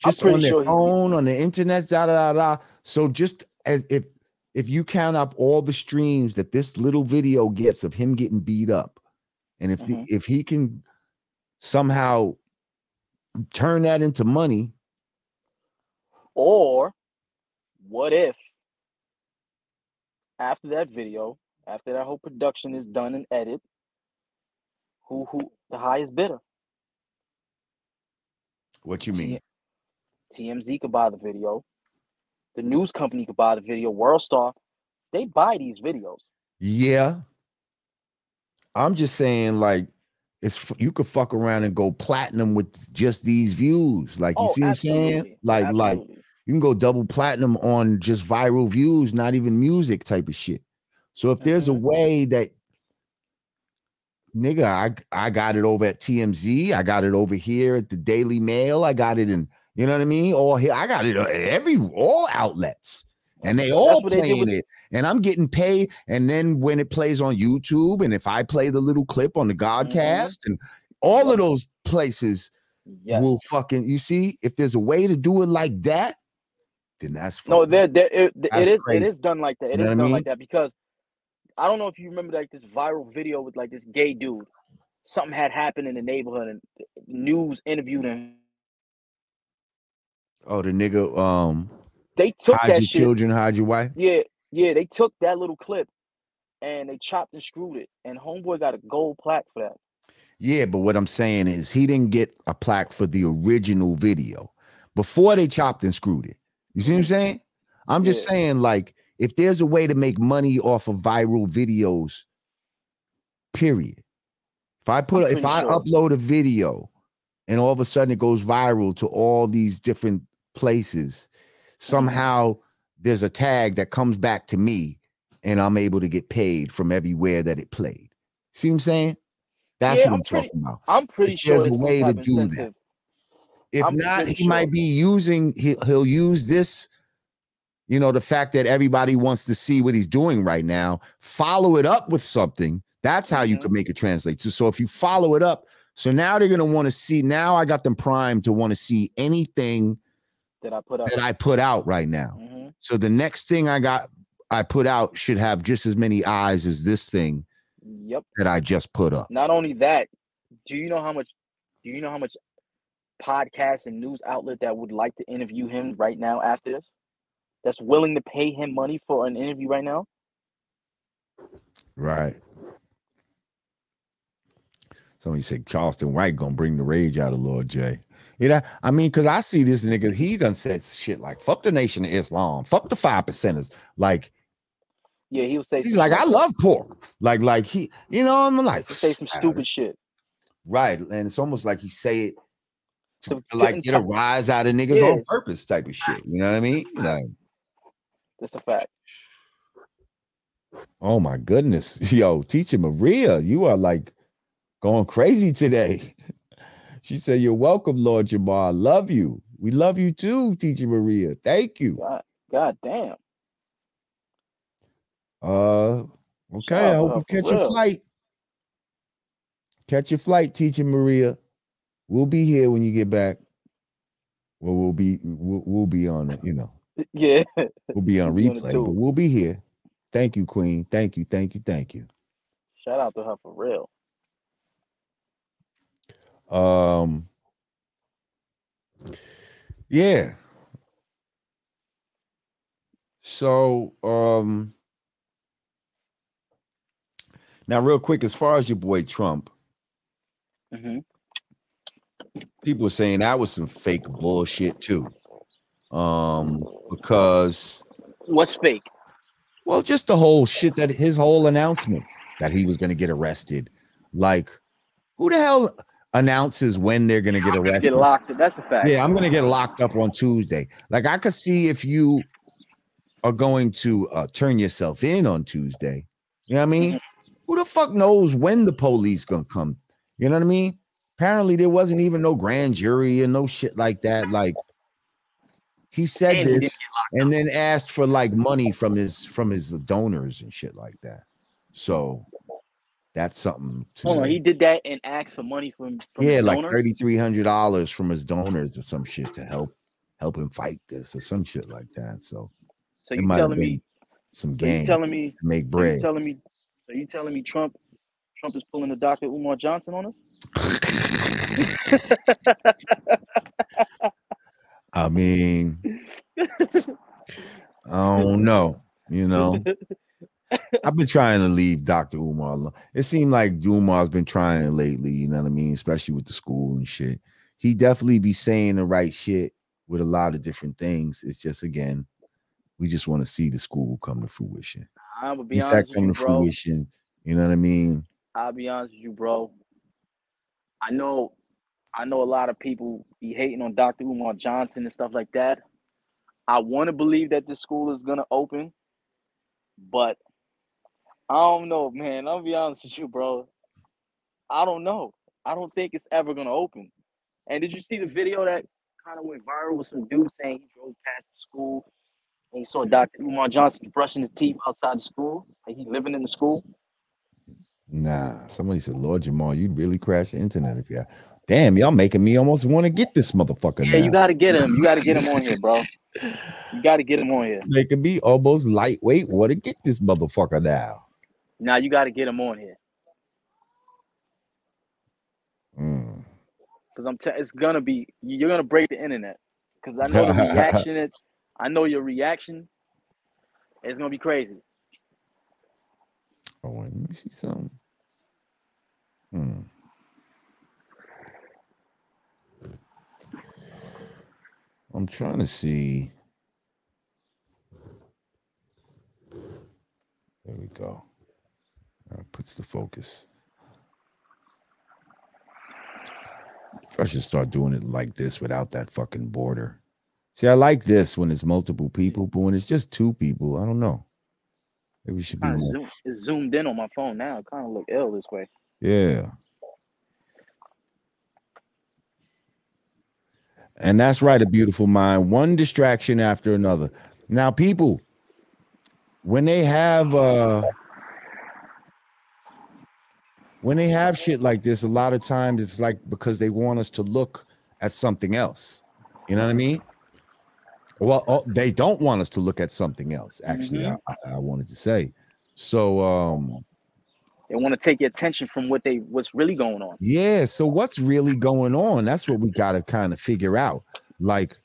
Just on their sure phone, on the internet, da da da da. So just as if if you count up all the streams that this little video gets of him getting beat up, and if Mhm. the, if he can somehow turn that into money, Or what if after that video, after that whole production is done and edited, who who the highest bidder? what you mean? TMZ could buy the video. The news company could buy the video. Worldstar, they buy these videos. Yeah. I'm just saying, like, it's you could fuck around and go platinum with just these views. Like, you oh, see what I'm saying? absolutely. Like, like you can go double platinum on just viral views, not even music type of shit. So if there's a Mhm. way that nigga, I I got it over at TMZ, I got it over here at the Daily Mail, I got it in, you know what I mean? All here, I got it at every all outlets. And they all they playing with- it, and I'm getting paid. And then when it plays on YouTube, and if I play the little clip on the Godcast, and all of Mm-hmm. Those places Yes. will fucking. You see, if there's a way to do it like that, then that's No, there, there, it, it is, it crazy. is done like that. It You know is what I done mean? like that because I don't know if you remember like this viral video with like this gay dude. Something had happened in the neighborhood, and news interviewed him. Oh, the nigga, um, They took hide that your shit. children, hide your wife. Yeah, yeah, they took that little clip and they chopped and screwed it, and Homeboy got a gold plaque for that. Yeah, but what I'm saying is he didn't get a plaque for the original video before they chopped and screwed it. You see what I'm saying? I'm just Yeah. saying, like, if there's a way to make money off of viral videos, period. If I put, if I upload a video and all of a sudden it goes viral to all these different places, somehow there's a tag that comes back to me and I'm able to get paid from everywhere that it played. See what I'm saying? That's Yeah, what I'm, I'm pretty- talking about. I'm pretty If sure there's a way to do that. If I'm not, he might sure. be using he, he'll use this, you know, the fact that everybody wants to see what he's doing right now, follow it up with something. That's how you Mhm. can make it translate to. So if you follow it up, so now they're gonna want to see. Now I got them primed to want to see anything that I put up. that I put out right now. Mhm. So the next thing I got I put out should have just as many eyes as this thing Yep. that I just put up. Not only that, do you know how much? Do you know how much podcast and news outlet that would like to interview him right now after this? That's willing to pay him money for an interview right now? Right. Somebody said Charleston White gonna bring the rage out of Lord J. You know, I mean, because I see this nigga, he done said shit like fuck the nation of Islam, fuck the five percenters. Like Yeah, he'll say he's like, I love pork. Like, like he, you know, I'm like say some stupid shit. Right. And it's almost like he say it to, To- to, like get a rise out of niggas Yeah. on purpose type of shit. You know what I mean? Like, That's a fact. oh my goodness. Yo, teacher Maria, you are like going crazy today. She said, You're welcome, Lord Jamar. I love you. We love you too, teacher Maria. Thank you. God, God damn. Uh okay. I hope you catch your flight. Catch your flight, teacher Maria. We'll be here when you get back. Well, we'll be we'll, we'll be on it, you know. Yeah. We'll be on We'll be on the replay, but we'll be here. Thank you, Queen. Thank you, thank you, thank you. Shout out to her for real. Um, yeah. So, um, now real quick, as far as your boy Trump, hmm people are saying that was some fake bullshit too. Um, because What's fake? Well, just the whole shit that his whole announcement that he was going to get arrested. Like, who the hell announces when they're going to get arrested? Get locked. up. That's a fact. Yeah, I'm going to get locked up on Tuesday. Like, I could see if you are going to uh, turn yourself in on Tuesday. You know what I mean? Who the fuck knows when the police going to come? You know what I mean? Apparently, there wasn't even no grand jury and no shit like that. Like, he said And he this and then asked for like money from his from his donors and shit like that. So that's something. To, Hold on, he did that and asked for money from, from yeah, like thirty three hundred dollars from his donors or some shit to help help him fight this or some shit like that. So So you telling me? some So you game telling me? to make So you bread. telling me? So you telling me Trump? Trump is pulling the Dr. Umar Johnson on us? I mean, I don't know. You know, I've been trying to leave Dr. Umar alone. It seemed like Umar's been trying lately, you know what I mean? Especially with the school and shit. He definitely be saying the right shit with a lot of different things. It's just again, we just want to see the school come to fruition. I'm gonna be honest come you, to bro. fruition, you know what I mean? I'll be honest with you, bro. I know, I know a lot of people be hating on Dr. Umar Johnson and stuff like that. I want to believe that this school is gonna open, but I don't know, man. I'll be honest with you, bro. I don't know. I don't think it's ever gonna open. And did you see the video that kind of went viral with some dude saying he drove past the school and he saw Dr. Umar Johnson brushing his teeth outside the school and he living in the school? Nah, somebody said, Lord Jamar, you'd really crash the internet if you damn, y'all making me almost want to get this motherfucker. Yeah, you gotta get him. You gotta get him on here, bro. You gotta get him on here. making be almost lightweight want to get this motherfucker now. Now you gotta get him on here. Mm. Cause I'm t- it's gonna be you're gonna break the internet. Cause I know the reaction it's I know your reaction It's gonna be crazy. Oh, wait, let me see something. Hmm. I'm trying to see. There we go. That puts the focus. I should start doing it like this without that fucking border. See, I like this when it's multiple people, but when it's just two people, I don't know. Maybe we should be more. zoom, it's zoomed in on my phone now. It kind of look ill this way. Yeah. And that's right, a beautiful mind. One distraction after another. Now, people, when they have uh when they have shit like this, a lot of times it's like because they want us to look at something else. You know what I mean? Well, oh, they don't want us to look at something else. Actually, I, I, I wanted to say. So, um, They want to take your attention from what they what's really going on. Yeah. So what's really going on? That's what we got to kind of figure out. Like,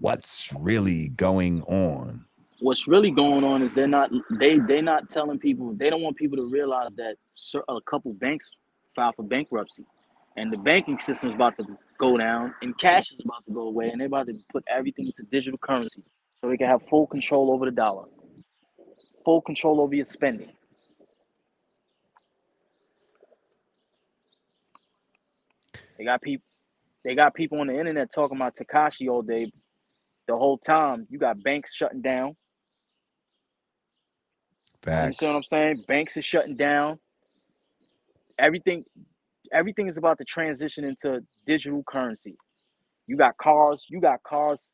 what's really going on? What's really going on is they're not they they're not telling people they don't want people to realize that a couple banks filed for bankruptcy, and the banking system is about to go down, and cash is about to go away, and they're about to put everything into digital currency so they can have full control over the dollar, full control over your spending. They got people. They got people on the internet talking about Tekashi all day. The whole time, you got banks shutting down. Facts. You see what I'm saying? Banks is shutting down. Everything, everything is about to transition into digital currency. You got cars. You got cars.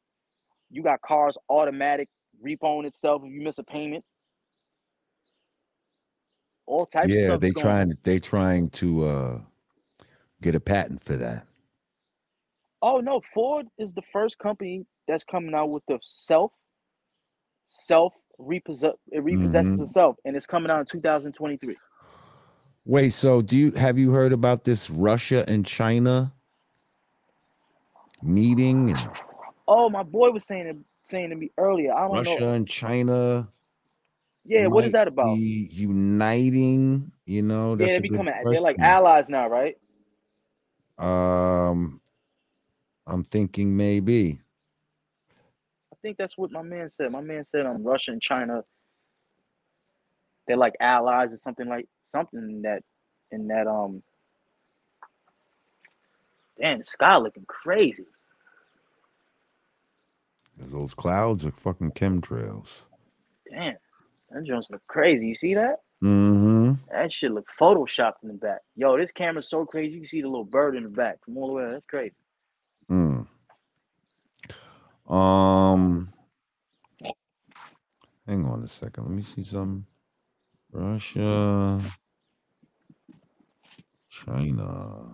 You got cars automatic repoing itself if you miss a payment. All types of Yeah, stuff. they going trying they trying to uh get a patent for that. Oh no, Ford is the first company that's coming out with the self self repossess it repossesses Mhm. itself and it's coming out in 2023. Wait, so do you have you heard about this Russia and China meeting? And Oh, my boy was saying it saying to me earlier. I don't Russia know. and China Yeah, what is that about? uniting, you know. Yeah, they're becoming they're like allies now, right? Um I'm thinking maybe. I think that's what my man said. My man said um Russia and China they're like allies or something like something that in that um damn the sky looking crazy. Those clouds are fucking chemtrails. Damn, that joint's look crazy. You see that? Mm-hmm. That shit look photoshopped in the back. Yo, this camera's so crazy. You can see the little bird in the back from all the way. That's crazy. Mm. Um hang on a second. Let me see some Russia China.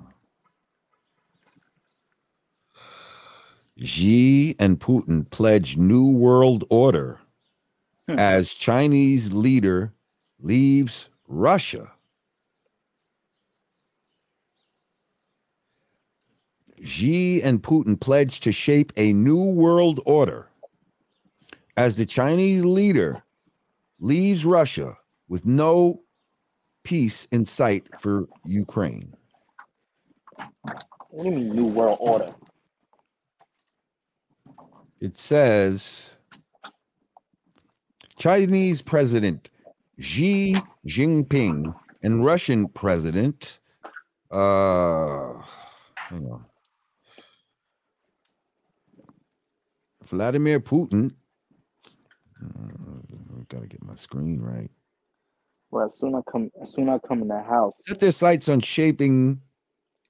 Xi and Putin pledge new world order Hmm. as Chinese leader leaves Russia. Xi and Putin pledged to shape a new world order as the Chinese leader leaves Russia with no peace in sight for Ukraine. What do you mean new world order? It says Chinese President Xi Jinping and Russian President uh hang on. Vladimir Putin. Uh, gotta get my screen right. Well, as soon I come, as soon I come in the house, Set their sights on shaping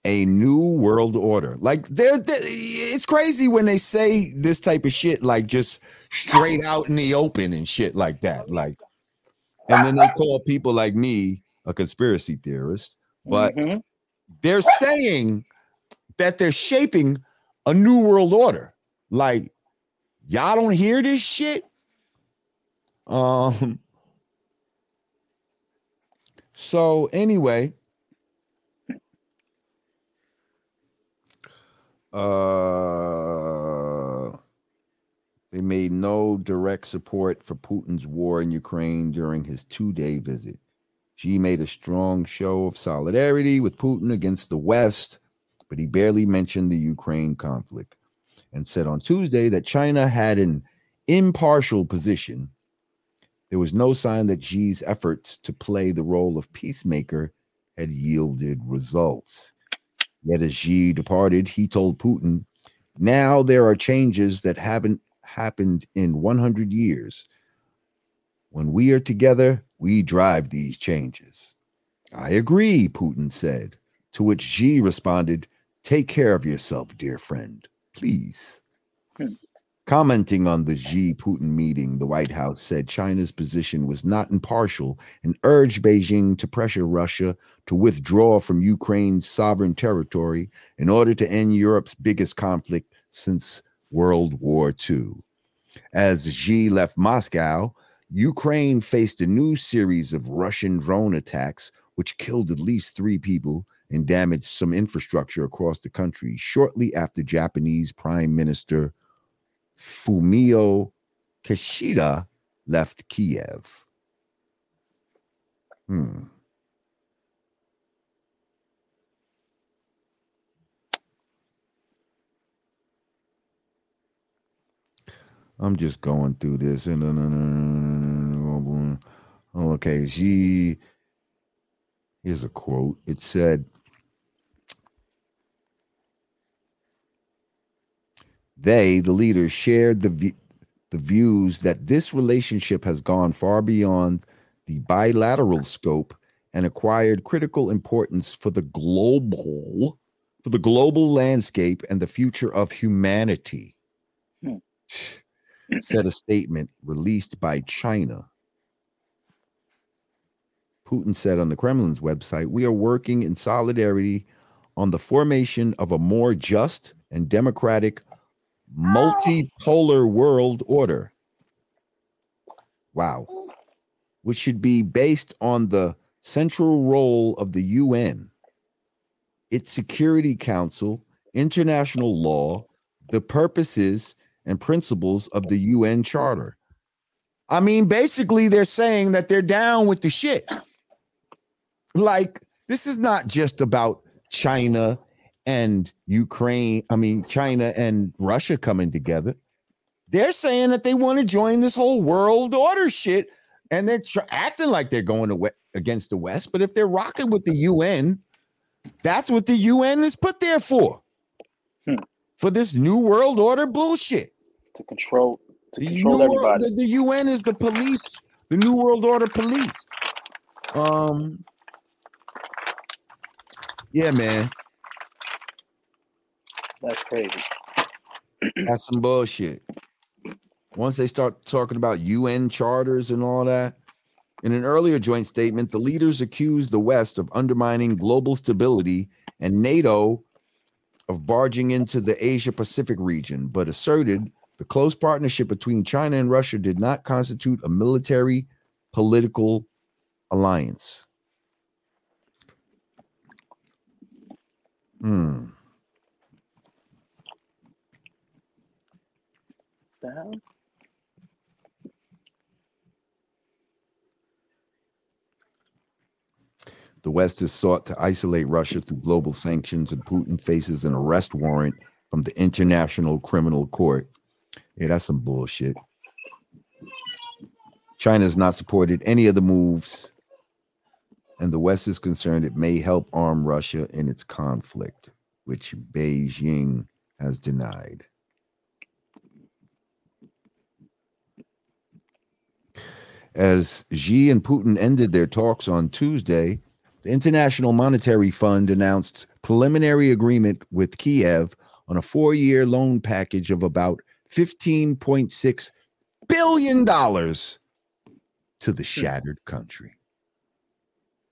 a new world order. Like they're, they it's crazy when they say this type of shit, like just straight out in the open and shit like that. Like, and then they call people like me a conspiracy theorist, but Mhm. they're saying that they're shaping a new world order. Like, y'all don't hear this shit. Um. So anyway, uh, they made no direct support for Putin's war in Ukraine during his two-day visit. Xi made a strong show of solidarity with Putin against the West, but he barely mentioned the Ukraine conflict and said on Tuesday that China had an impartial position. There was no sign that Xi's efforts to play the role of peacemaker had yielded results. Yet as Xi departed, he told Putin, now there are changes that haven't happened in 100 years. When we are together, we drive these changes. I agree, Putin said, to which Xi responded, Take care of yourself, dear friend, please. Hmm. Commenting on the Xi Putin meeting, the White House said China's position was not impartial and urged Beijing to pressure Russia to withdraw from Ukraine's sovereign territory in order to end Europe's biggest conflict since World War II. As Xi left Moscow, Ukraine faced a new series of Russian drone attacks, which killed at least three people and damaged some infrastructure across the country shortly after Japanese Prime Minister Fumio Kishida left Kiev. Hmm. I'm just going through this. Uh, uh, uh, okay, she here's a quote. It said, They, the leaders, shared the v- the views that this relationship has gone far beyond the bilateral scope and acquired critical importance for the global for the global landscape and the future of humanity. Hmm. Said a statement released by China. Putin said on the Kremlin's website, We are working in solidarity on the formation of a more just and democratic multipolar world order. Wow. Which should be based on the central role of the UN, its Security Council, international law, the purposes and principles of the UN Charter. I mean, basically, they're saying that they're down with the shit. Like, this is not just about China and Ukraine, I mean, China and Russia coming together. They're saying that they want to join this whole world order shit, and they're tr- acting like they're going we- against the West. But if they're rocking with the UN, that's what the UN is put there for. Hmm. For this new world order bullshit. To control to The, control world- everybody. the, the UN is the police, the new world order police. Um, yeah, man, That's crazy. that's some bullshit. Once they start talking about UN charters and all that, in an earlier joint statement, the leaders accused the West of undermining global stability and NATO of barging into the Asia Pacific region, but asserted the close partnership between China and Russia did not constitute a military political alliance. Hmm. The hell? The West has sought to isolate Russia through global sanctions, and Putin faces an arrest warrant from the International Criminal Court. Yeah, that's some bullshit. China has not supported any of the moves, and the West is concerned it may help arm Russia in its conflict, which Beijing has denied. As Xi and Putin ended their talks on Tuesday, the International Monetary Fund announced preliminary agreement with Kiev on a four-year loan package of about $15.6 billion to the shattered country.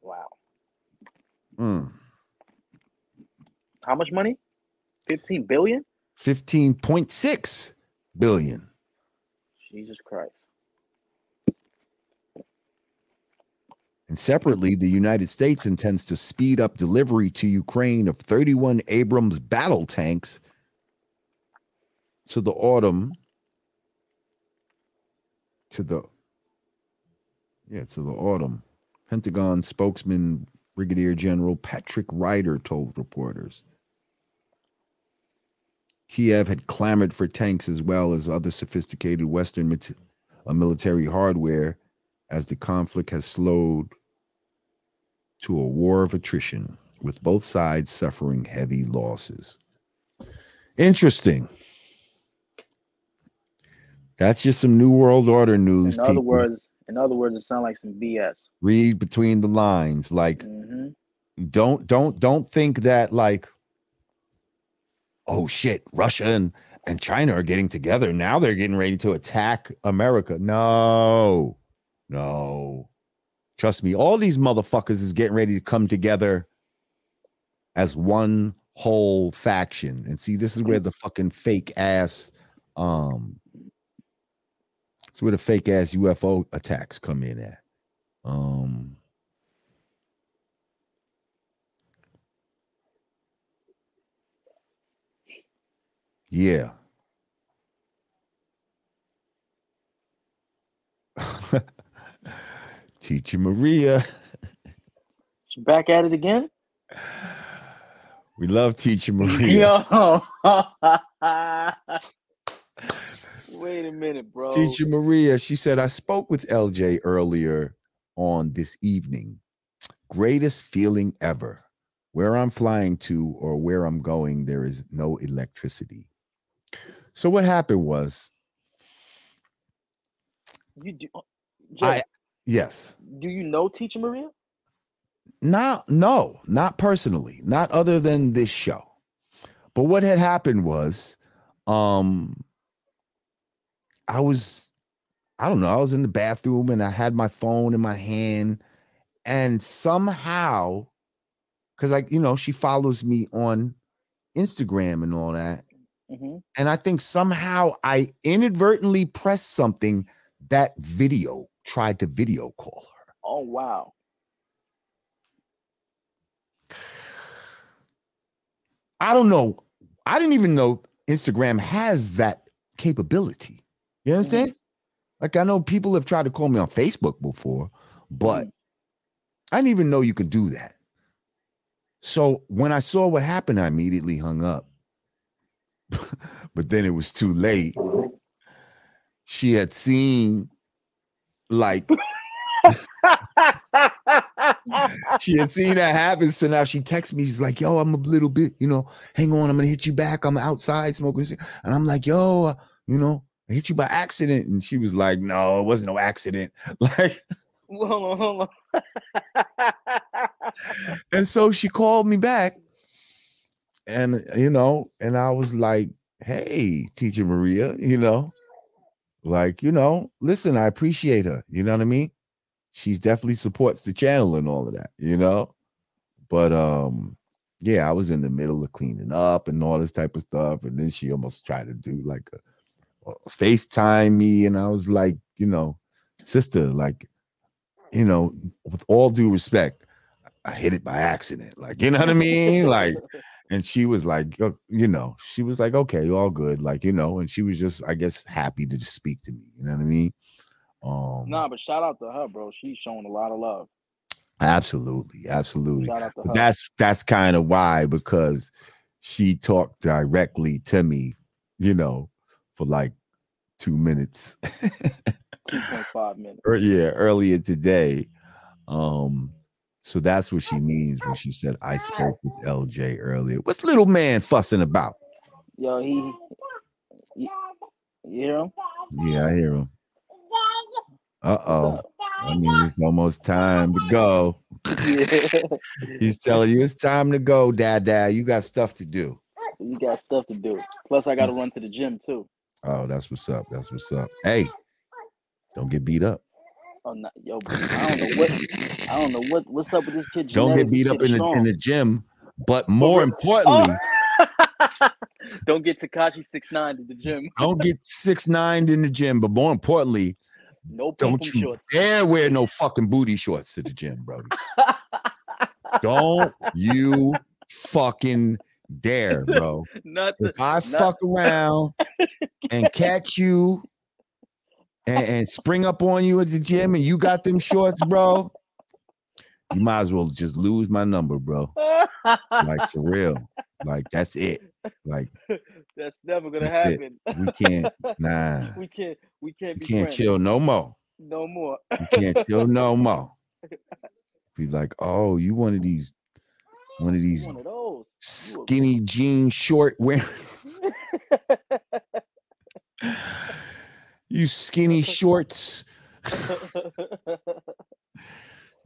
Wow. Hmm. How much money? 15 billion? 15.6 billion. Jesus Christ. And separately, the United States intends to speed up delivery to Ukraine of 31 Abrams battle tanks to the autumn. To the yeah, to the autumn. Pentagon spokesman Brigadier General Patrick Ryder told reporters. Kiev had clamored for tanks as well as other sophisticated Western mat- uh, military hardware as the conflict has slowed to a war of attrition, with both sides suffering heavy losses. Interesting. That's just some New World Order news. In other people. words, in other words, it sounds like some BS. read between the lines. Like, hmm don't don't don't think that like, oh shit, Russia and and China are getting together. Now they're getting ready to attack America. No, no. Trust me, all these motherfuckers is getting ready to come together as one whole faction. And see, this is where the fucking fake ass um That's where the fake ass UFO attacks come in at. Um, yeah. Teacher Maria. She back at it again? We love Teacher Maria. Yo. Wait a minute, bro. Teacher Maria, she said, I spoke with LJ earlier on this evening. Greatest feeling ever. Where I'm flying to or where I'm going, there is no electricity. So what happened was, You do, uh, Jay, I yes, do you know Teacher Maria? not no, not personally, not other than this show. But what had happened was, um, I was, I don't know, I was in the bathroom and I had my phone in my hand, and somehow, because I, you know, she follows me on Instagram and all that, hmm and I think somehow I inadvertently pressed something that video tried to video call her. Oh wow. I don't know. I didn't even know Instagram has that capability. You understand? Like I know people have tried to call me on Facebook before, but I didn't even know you could do that. So when I saw what happened, I immediately hung up. but then it was too late. She had seen like she had seen that happen. So now she texts me. She's like, yo, I'm a little bit, you know, hang on, I'm gonna hit you back. I'm outside smoking. And I'm like, yo, uh, you know, I hit you by accident. And she was like, no, it wasn't no accident. Like, hold on, hold on. and so she called me back. And you know, and I was like, hey, teacher Maria, you know, like, you know, listen, I appreciate her. You know what I mean? She's definitely supports the channel and all of that, you know. But um, yeah, I was in the middle of cleaning up and all this type of stuff. And then she almost tried to do like a, a FaceTime me. And I was like, you know, sister, like, you know, with all due respect, I hit it by accident. Like, you know what I mean? Like, and she was like, uh, you know, she was like, okay, all good. Like, you know, and she was just, I guess, happy to just speak to me. You know what I mean? Um, nah, but shout out to her, bro. She's showing a lot of love. absolutely, absolutely. Shout out to But her. that's that's kind of why because she talked directly to me, you know, for like two minutes. 2.5 minutes. Or yeah, earlier today. Um, so that's what she means when she said I spoke with LJ earlier. What's little man fussing about? Yo, he, you, you hear him? Yeah, I hear him. Uh oh. I mean, it's almost time to go. He's telling you it's time to go, Dad. Dad, you got stuff to do. you got stuff to do. Plus, I got to run to the gym too. Oh, that's what's up. That's what's up. Hey, don't get beat up. Oh, no, yo, I don't know what I don't know what what's up with this kid. Don't get beat up in the in the gym. But more importantly, don't get Tekashi six nine to the gym. don't get six nine in the gym. But more importantly, No don't you shorts. dare wear no fucking booty shorts to the gym, brody. don't you fucking dare, bro. If I fuck around and catch you and, and spring up on you at the gym and you got them shorts, bro, you might as well just lose my number, bro. Like for real. Like that's it. Like That's never gonna That's it. happen. we can't, nah. we can't. We can't We be can't friends. chill no more. No more. We can't chill no more. Be like, oh, you one of these, one of these One of those. skinny jean short wearing, you skinny shorts.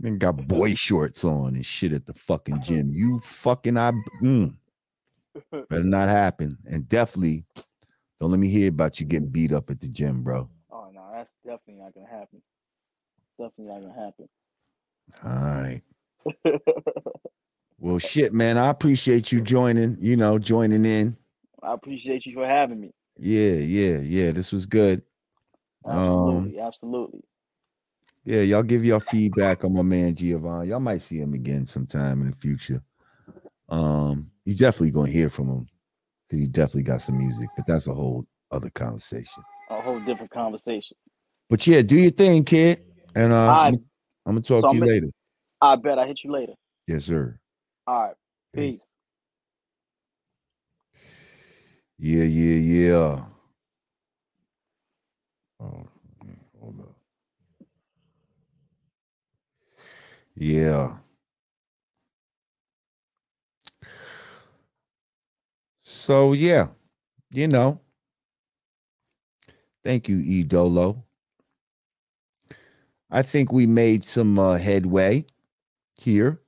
Then got boy shorts on and shit at the fucking gym. You fucking I mm, better not happen. And definitely don't let me hear about you getting beat up at the gym, bro. oh no, that's definitely not gonna happen. Definitely not gonna happen. All right. Well, shit, man. I appreciate you joining, you know, joining in. I appreciate you for having me. Yeah, yeah, yeah. This was good. Um, Absolutely, absolutely. Yeah, y'all give y'all feedback on my man Giovanni. Y'all might see him again sometime in the future. Um, he's definitely gonna hear from him. Because he definitely got some music, but that's a whole other conversation. A whole different conversation. But yeah, do your thing, kid. And uh, right. I'm, I'm gonna talk So to you I'm- later. I bet I hit you later. Yes, sir. All right. Peace. Yeah, yeah, yeah. Oh, hold up. Yeah. So yeah, you know. Thank you, E Dolo. I think we made some uh, headway here.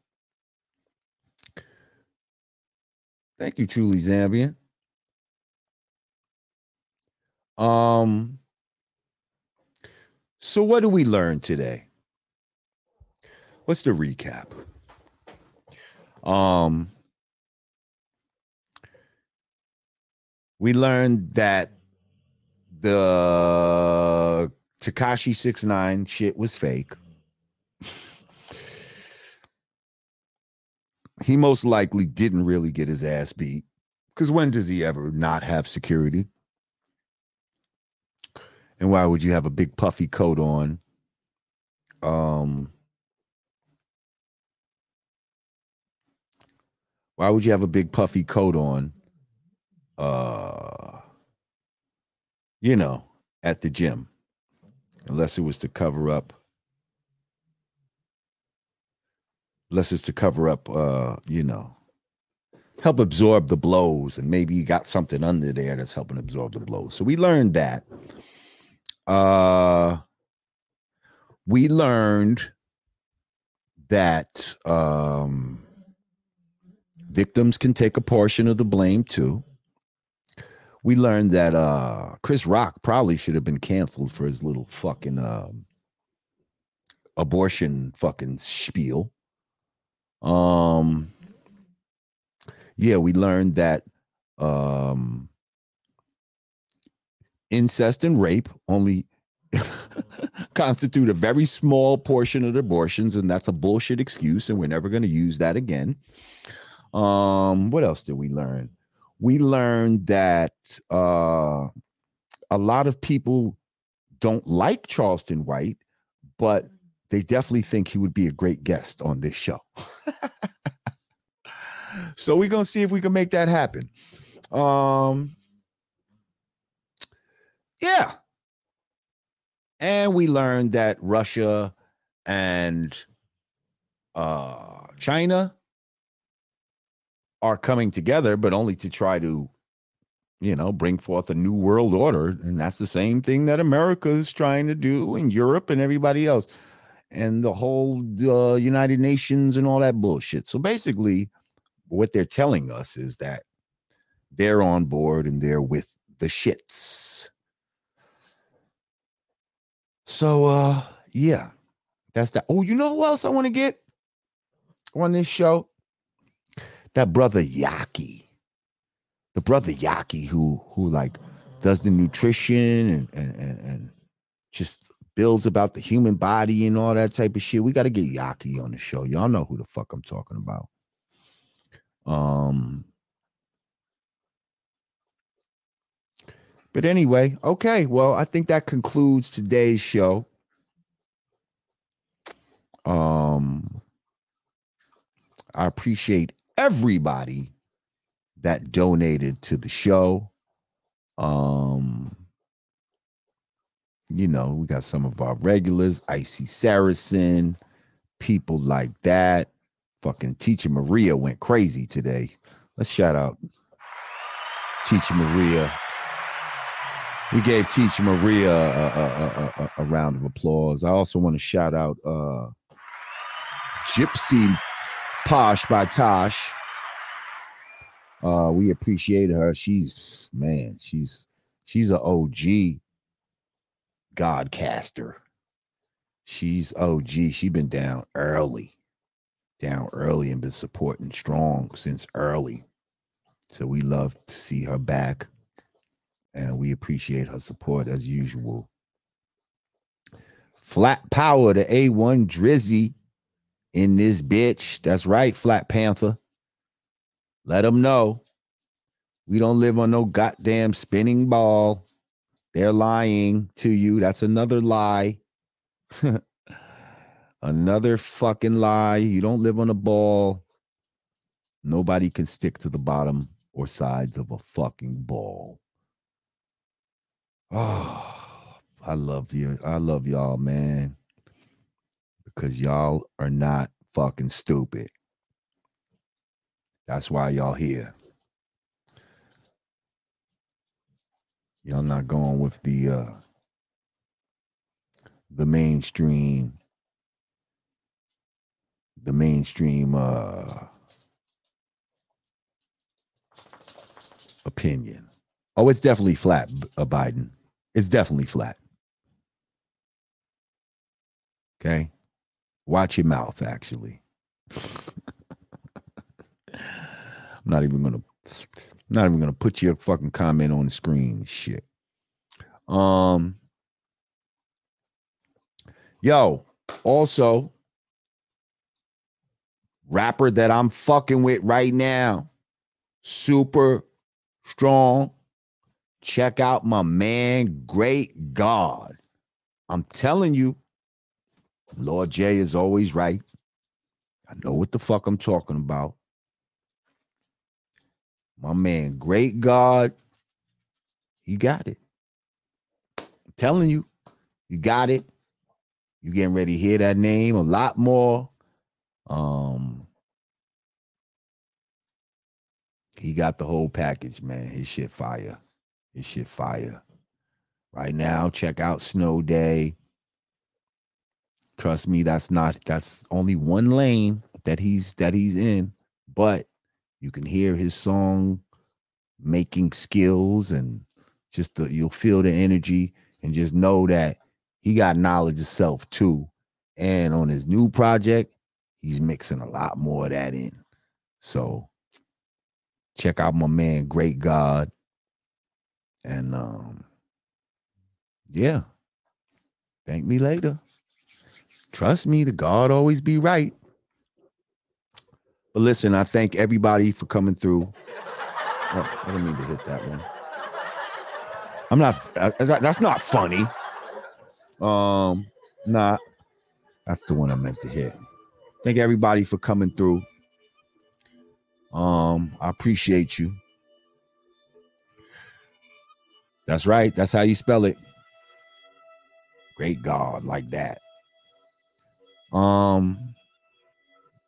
Thank you, truly Zambian. Um, so what do we learn today? What's the recap? Um, we learned that the Tekashi 69 shit was fake. he most likely didn't really get his ass beat. Because when does he ever not have security? And why would you have a big puffy coat on? Um, why would you have a big puffy coat on? Uh, you know, at the gym, unless it was to cover up. Unless it's to cover up, uh, you know, help absorb the blows, and maybe you got something under there that's helping absorb the blows. So we learned that. Uh, we learned that um, victims can take a portion of the blame too. We learned that uh, Chris Rock probably should have been canceled for his little fucking um, abortion fucking spiel. Um, yeah, we learned that um, incest and rape only constitute a very small portion of abortions, and that's a bullshit excuse, and we're never going to use that again. Um, what else did we learn? We learned that uh, a lot of people don't like Charleston White, but they definitely think he would be a great guest on this show. so we're gonna see if we can make that happen. Um, yeah. And we learned that Russia and uh, China are coming together, but only to try to, you know, bring forth a new world order. And that's the same thing that America is trying to do in Europe and everybody else, and the whole uh, United Nations and all that bullshit. So basically, what they're telling us is that they're on board and they're with the shits. So uh yeah, that's that. Oh, you know who else I want to get on this show? That brother Yaki. The brother Yaki who who like does the nutrition and and and, and just builds about the human body and all that type of shit. We got to get Yaki on the show. Y'all know who the fuck I'm talking about. Um But anyway, okay. Well, I think that concludes today's show. Um I appreciate everybody that donated to the show. Um you know, we got some of our regulars, Icy Saracen, people like that. Fucking Teacher Maria went crazy today. Let's shout out Teacher Maria. We gave Teacher Maria a, a, a, a, round of applause. I also want to shout out uh, Gypsy Posh by Tosh. Uh, we appreciate her. She's man, she's she's a OG Godcaster. She's oh, OG. She been down early, down early, and been supporting strong since early. So we love to see her back, and we appreciate her support as usual. Flat power to A1 Drizzy in this bitch. That's right, Flat Panther. Let them know. We don't live on no goddamn spinning ball. They're lying to you. That's another lie. another fucking lie. You don't live on a ball. Nobody can stick to the bottom or sides of a fucking ball. Oh, I love you. I love y'all, man. Because y'all are not fucking stupid. That's why y'all here. Y'all not going with the uh the mainstream the mainstream uh opinion. Oh, it's definitely flat, uh, Biden. It's definitely flat. Okay. Watch your mouth, actually. I'm not even gonna not even gonna put your fucking comment on the screen. Shit. Um yo, also rapper that I'm fucking with right now, super strong. Check out my man, Great God. I'm telling you, Lord J is always right. I know what the fuck I'm talking about. My man, Great God, he got it. I'm telling you, you got it. You getting ready to hear that name a lot more. Um, he got the whole package, man. His shit fire. His shit fire. Right now, check out Snow Day. Trust me, that's not that's only one lane that he's that he's in, but you can hear his song making skills and just the, you'll feel the energy and just know that he got knowledge of self too. And on his new project, he's mixing a lot more of that in. So check out my man, Great God. And um, yeah, thank me later. Trust me, the God always be right. But listen, I thank everybody for coming through. Oh, I didn't mean to hit that one. I'm not. That's not funny. Um, nah, that's the one I meant to hit. Thank everybody for coming through. Um, I appreciate you. That's right. That's how you spell it. Great God, like that. Um,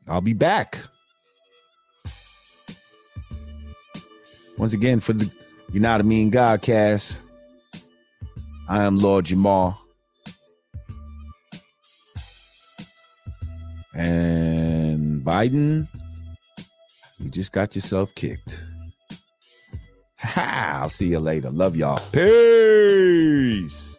I'll be back. Once again, for the You Know What I Mean Godcast, I am Lord Jamar. And Biden, you just got yourself kicked. I'll see you later. Love y'all. Peace.